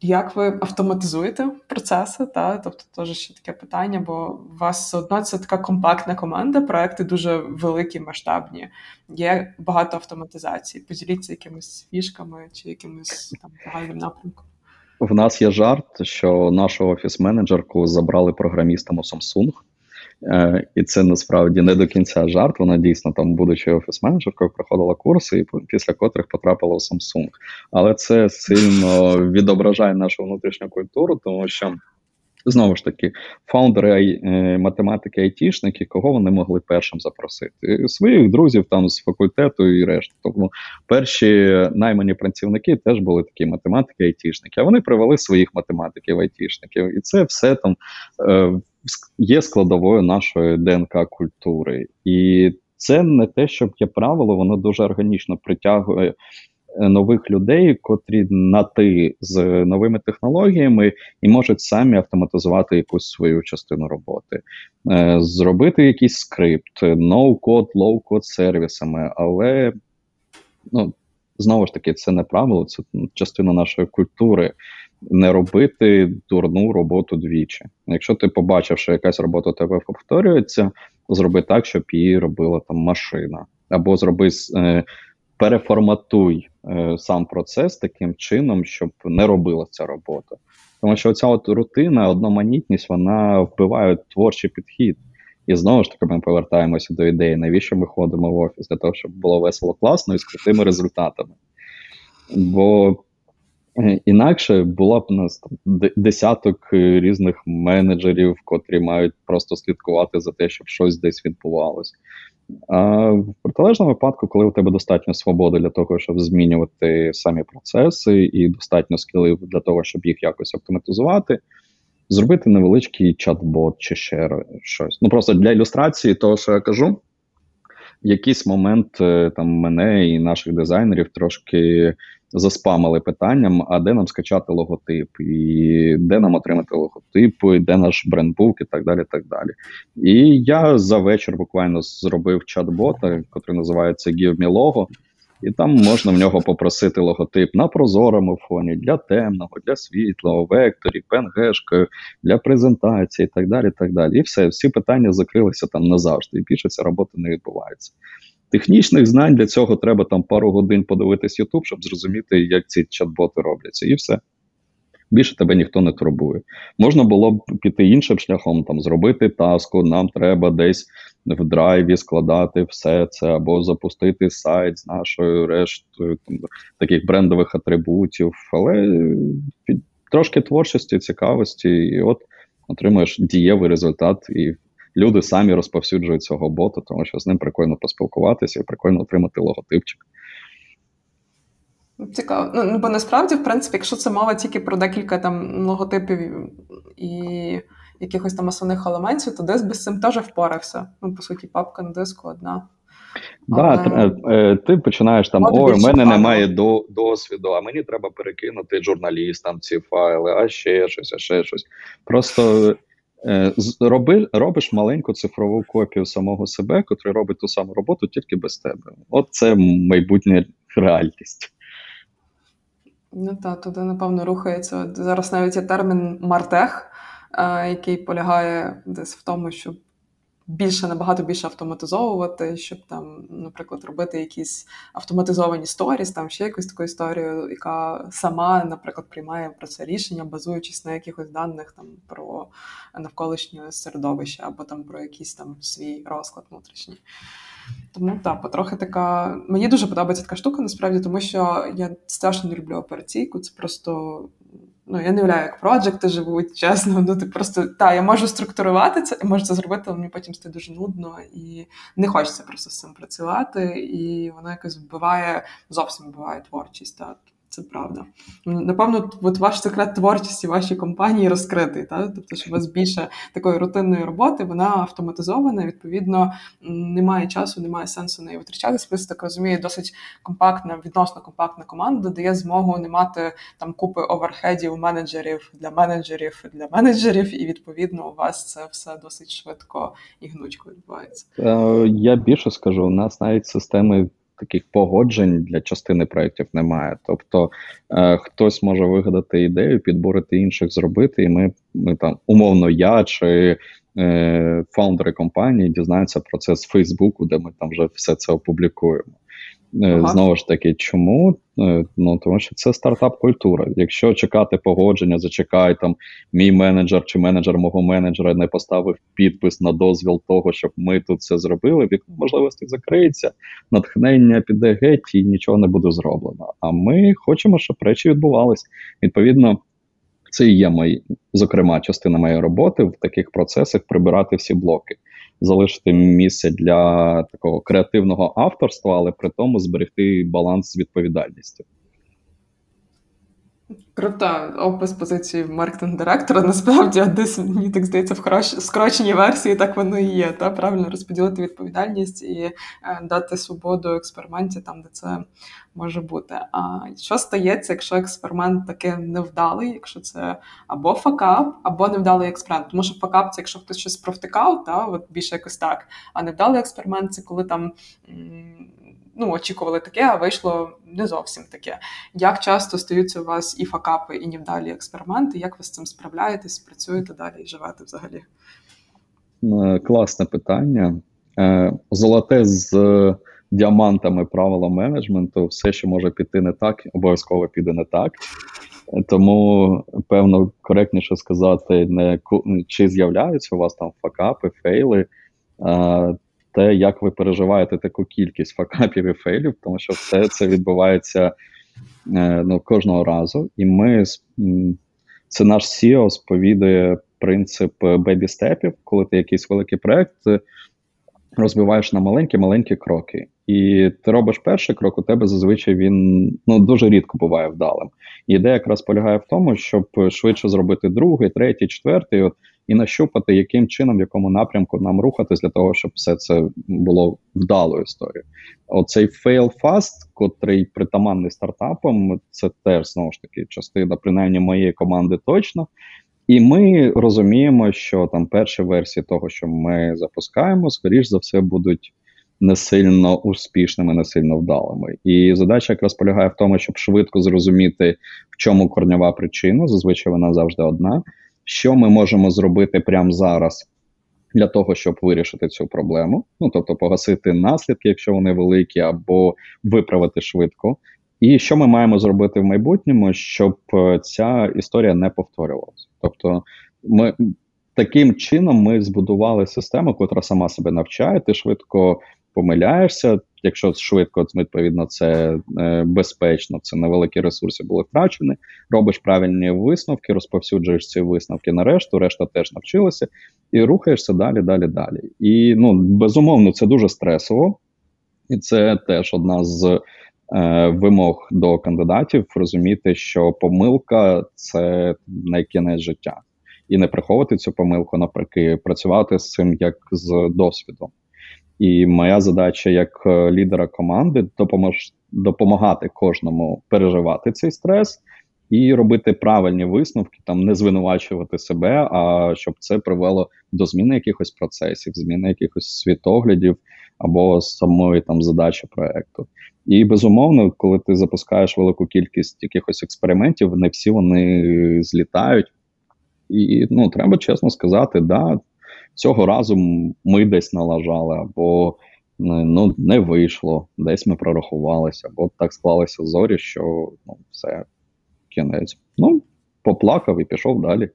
Як ви автоматизуєте процеси? Та? Тобто, теж ще таке питання, бо у вас все одно це така компактна команда, проекти дуже великі, масштабні. Є багато автоматизації. Поділіться якимись фішками чи якимось там загальним напрямком. В нас є жарт, що нашу офіс-менеджерку забрали програмістам у Samsung. Е, І це насправді не до кінця жарт. Вона дійсно там, будучи офіс-менеджеркою, проходила курси, і після котрих потрапила у Samsung. Але це сильно відображає нашу внутрішню культуру, тому що Знову ж таки, фаундери е, математики, айтішники, кого вони могли першим запросити? Своїх друзів там з факультету і решта. Тому перші наймані працівники теж були такі математики, айтішники, а вони привели своїх математиків, айтішників. І це все там е, є складовою нашої ДНК культури. І це не те, щоб є правило, воно дуже органічно притягує Е, нових людей, котрі на ти з новими технологіями і можуть самі автоматизувати якусь свою частину роботи, е, зробити якийсь скрипт, ноу-код, лоу-код сервісами, але ну. Знову ж таки, це не правило, це частина нашої культури. Не робити дурну роботу двічі. Якщо ти побачив, що якась робота у тебе повторюється, зроби так, щоб її робила там машина, або зроби е, переформатуй е, сам процес таким чином, щоб не робила ця робота. Тому що ця от рутина, одноманітність, вона вбиває творчий підхід. І знову ж таки, ми повертаємося до ідеї, навіщо ми ходимо в офіс? Для того, щоб було весело, класно і з крутими результатами. Бо е, інакше було б у нас десяток різних менеджерів, котрі мають просто слідкувати за те, щоб щось десь відбувалось. А в протилежному випадку, коли у тебе достатньо свободи для того, щоб змінювати самі процеси, і достатньо скілів для того, щоб їх якось автоматизувати, зробити невеличкий чат-бот чи ще щось. Ну просто для ілюстрації, того, що я кажу, в якийсь момент е, там мене і наших дизайнерів трошки заспамили питанням, а де нам скачати логотип, і де нам отримати логотип, і де наш брендбук, і так далі. так далі. І я за вечір буквально зробив чат-бота, який називається Give Me Logo, і там можна в нього попросити логотип на прозорому фоні, для темного, для світлого, векторі, пенгешкою, для презентації і так далі. так далі. І все, всі питання закрилися там назавжди, і більше ця робота не відбувається. Технічних знань для цього треба там пару годин подивитись YouTube, щоб зрозуміти, як ці чат-боти робляться, і все. Більше тебе ніхто не турбує. Можна було б піти іншим шляхом, там зробити таску, нам треба десь в драйві складати все це, або запустити сайт з нашою рештою там, таких брендових атрибутів. Але трошки творчості, цікавості, і от отримуєш дієвий результат і люди самі розповсюджують цього бота, тому що з ним прикольно поспілкуватися і прикольно отримати логотипчик. Цікаво. Ну, ну, бо насправді, в принципі, якщо це мова тільки про декілька там логотипів і якихось там основних елементів, то диск без цим теж впорався. Ну, по суті, папка на диску одна. Да, Але... Е, ти починаєш там, ой, у мене немає до, досвіду, а мені треба перекинути журналістам ці файли, а ще щось, а ще щось. Просто Е, роби, робиш маленьку цифрову копію самого себе, котрий робить ту саму роботу тільки без тебе. От це майбутня реальність. Ну так, туди, напевно, рухається. Зараз навіть є термін мартех, е, який полягає десь в тому, щоб більше набагато більше автоматизовувати, щоб там, наприклад, робити якісь автоматизовані сторіс, там ще якусь таку історію, яка сама, наприклад, приймає про це рішення, базуючись на якихось даних там про навколишнє середовище або там про якийсь там свій розклад внутрішній. Тому так, потрохи така. Мені дуже подобається така штука, насправді, тому що я страшно не люблю операційку. Це просто Ну, я не уявляю, як проджекти живуть, чесно. Ну, ти просто та, я можу структурувати це, і можу це зробити, але мені потім стає дуже нудно і не хочеться просто з цим працювати. І воно якось вбиває, зовсім вбиває творчість. Так. Це правда. Напевно, от ваш секрет творчості вашій компанії розкритий, та? тобто, що у вас більше такої рутинної роботи, вона автоматизована, відповідно, немає часу, немає сенсу неї витрачатися. Плюс, так розумію, досить компактна, відносно компактна команда, дає змогу не мати там купи оверхедів, менеджерів для менеджерів для менеджерів, і відповідно у вас це все досить швидко і гнучко відбувається. Е, я більше скажу, у нас навіть системи таких погоджень для частини проєктів немає. Тобто е, хтось може вигадати ідею, підборити інших зробити, і ми, ми там умовно, я чи е, фаундери компанії дізнаються про це з Фейсбуку, де ми там вже все це опублікуємо. Е, ага. Знову ж таки, чому? Е, ну тому що це стартап-культура. Якщо чекати погодження, зачекай там мій менеджер чи менеджер мого менеджера не поставив підпис на дозвіл того, щоб ми тут це зробили. Вікно можливості закриється, натхнення піде геть і нічого не буде зроблено. А ми хочемо, щоб речі відбувались. Відповідно, Це і є мої, зокрема, частина моєї роботи в таких процесах прибирати всі блоки, залишити місце для такого креативного авторства, але при тому зберегти баланс з відповідальністю. Крута опис позиції маркетинг-директора. Насправді, десь мені так здається, в скороченій версії так воно і є. Та правильно розподілити відповідальність і е, дати свободу експерименті там, де це може бути. А що стається, якщо експеримент таки невдалий, якщо це або факап, або невдалий експеримент? Тому що факап це якщо хтось щось провтикав, та от більше якось так. А невдалий експеримент це коли там. Ну, очікували таке, а вийшло не зовсім таке. Як часто стаються у вас і факапи, і невдалі експерименти? Як ви з цим справляєтесь, працюєте далі і живете взагалі? Е, класне питання. Е, золоте з діамантами правила менеджменту, все, що може піти не так, обов'язково піде не так. Тому, певно, коректніше сказати, не чи з'являються у вас там факапи, фейли, те, як ви переживаєте таку кількість факапів і фейлів, тому що все це відбувається е, ну, кожного разу. І ми це наш SEO сповідує принцип бебі-степів, коли ти якийсь великий проект розбиваєш на маленькі-маленькі кроки. І ти робиш перший крок, у тебе зазвичай він ну дуже рідко буває вдалим. І ідея якраз полягає в тому, щоб швидше зробити другий, третій, четвертий. І нащупати, яким чином, в якому напрямку нам рухатись для того, щоб все це було вдалою історією. Оцей fail fast, котрий притаманний стартапам, це теж знову ж таки частина, принаймні моєї команди точно. І ми розуміємо, що там перші версії того, що ми запускаємо, скоріш за все, будуть не сильно успішними, не сильно вдалими. І задача якраз полягає в тому, щоб швидко зрозуміти, в чому корньова причина. Зазвичай вона завжди одна що ми можемо зробити прямо зараз для того, щоб вирішити цю проблему, ну тобто погасити наслідки, якщо вони великі, або виправити швидко. І що ми маємо зробити в майбутньому, щоб е, ця історія не повторювалася. Тобто, ми таким чином ми збудували систему, котра сама себе навчає, ти швидко помиляєшся, Якщо швидко, відповідно, це е, безпечно, це невеликі ресурси були втрачені. Робиш правильні висновки, розповсюджуєш ці висновки на решту, решта теж навчилася, і рухаєшся далі, далі, далі. І ну безумовно, це дуже стресово, і це теж одна з е, вимог до кандидатів розуміти, що помилка це не кінець життя, і не приховувати цю помилку, навпаки, працювати з цим як з досвідом. І моя задача як е, лідера команди допомож, допомагати кожному переживати цей стрес і робити правильні висновки, там не звинувачувати себе, а щоб це привело до зміни якихось процесів, зміни якихось світоглядів або самої там задачі проекту. І безумовно, коли ти запускаєш велику кількість якихось експериментів, не всі вони злітають. І ну треба чесно сказати, да, Цього разу ми десь налажали, або ну, не вийшло, десь ми прорахувалися, або так склалися зорі, що ну, все, кінець. Ну, поплакав і пішов далі.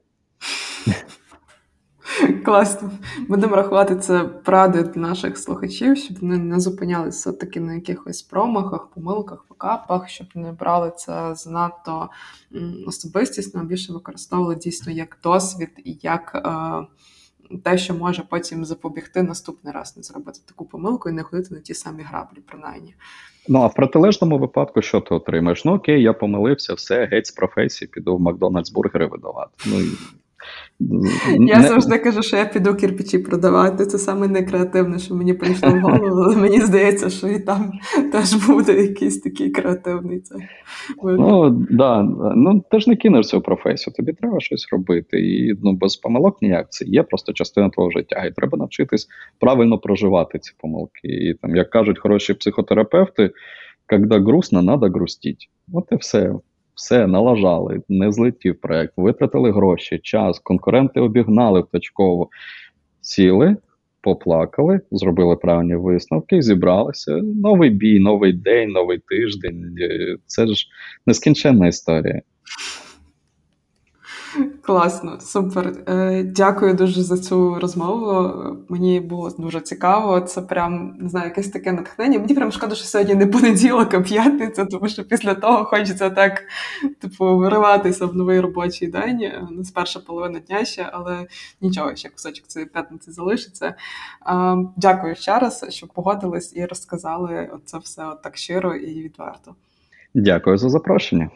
Класно. Будемо рахувати це порадою для наших слухачів, щоб вони не зупинялися таки на якихось промахах, помилках, покапах, щоб не брали це занадто особистісно, а більше використовували дійсно як досвід і як. Е- те, що може потім запобігти наступний раз, не зробити таку помилку і не ходити на ті самі граблі, принаймні. Ну а в протилежному випадку, що ти отримаєш? Ну окей, я помилився, все, геть з професії, піду в Макдональдс бургери видавати. Ну я не... завжди кажу, що я піду кирпичі продавати. Це саме некреативне, що мені прийшло в голову, але мені здається, що і там теж буде якийсь такий креативний цей. Ну да, ну ти ж не кинеш цю професію, тобі треба щось робити. І ну без помилок ніяк це є просто частина твого життя. І треба навчитись правильно проживати ці помилки. І там, як кажуть хороші психотерапевти, коли грустно, треба грустити. От і все все налажали, не злетів проект, витратили гроші, час, конкуренти обігнали точково, сіли, поплакали, зробили правильні висновки, зібралися. Новий бій, новий день, новий тиждень. Це ж нескінченна історія. Класно, супер. Е, Дякую дуже за цю розмову. Мені було дуже цікаво. Це прям не знаю, якесь таке натхнення. Мені прям шкода, що сьогодні не понеділок, а п'ятниця, тому що після того хочеться так, типу, вириватися в новий робочий день. Е, Не з перша половина дня ще, але нічого, ще кусочок цієї п'ятниці залишиться. Е, Дякую ще раз, що погодились і розказали це все от так щиро і відверто. Дякую за запрошення.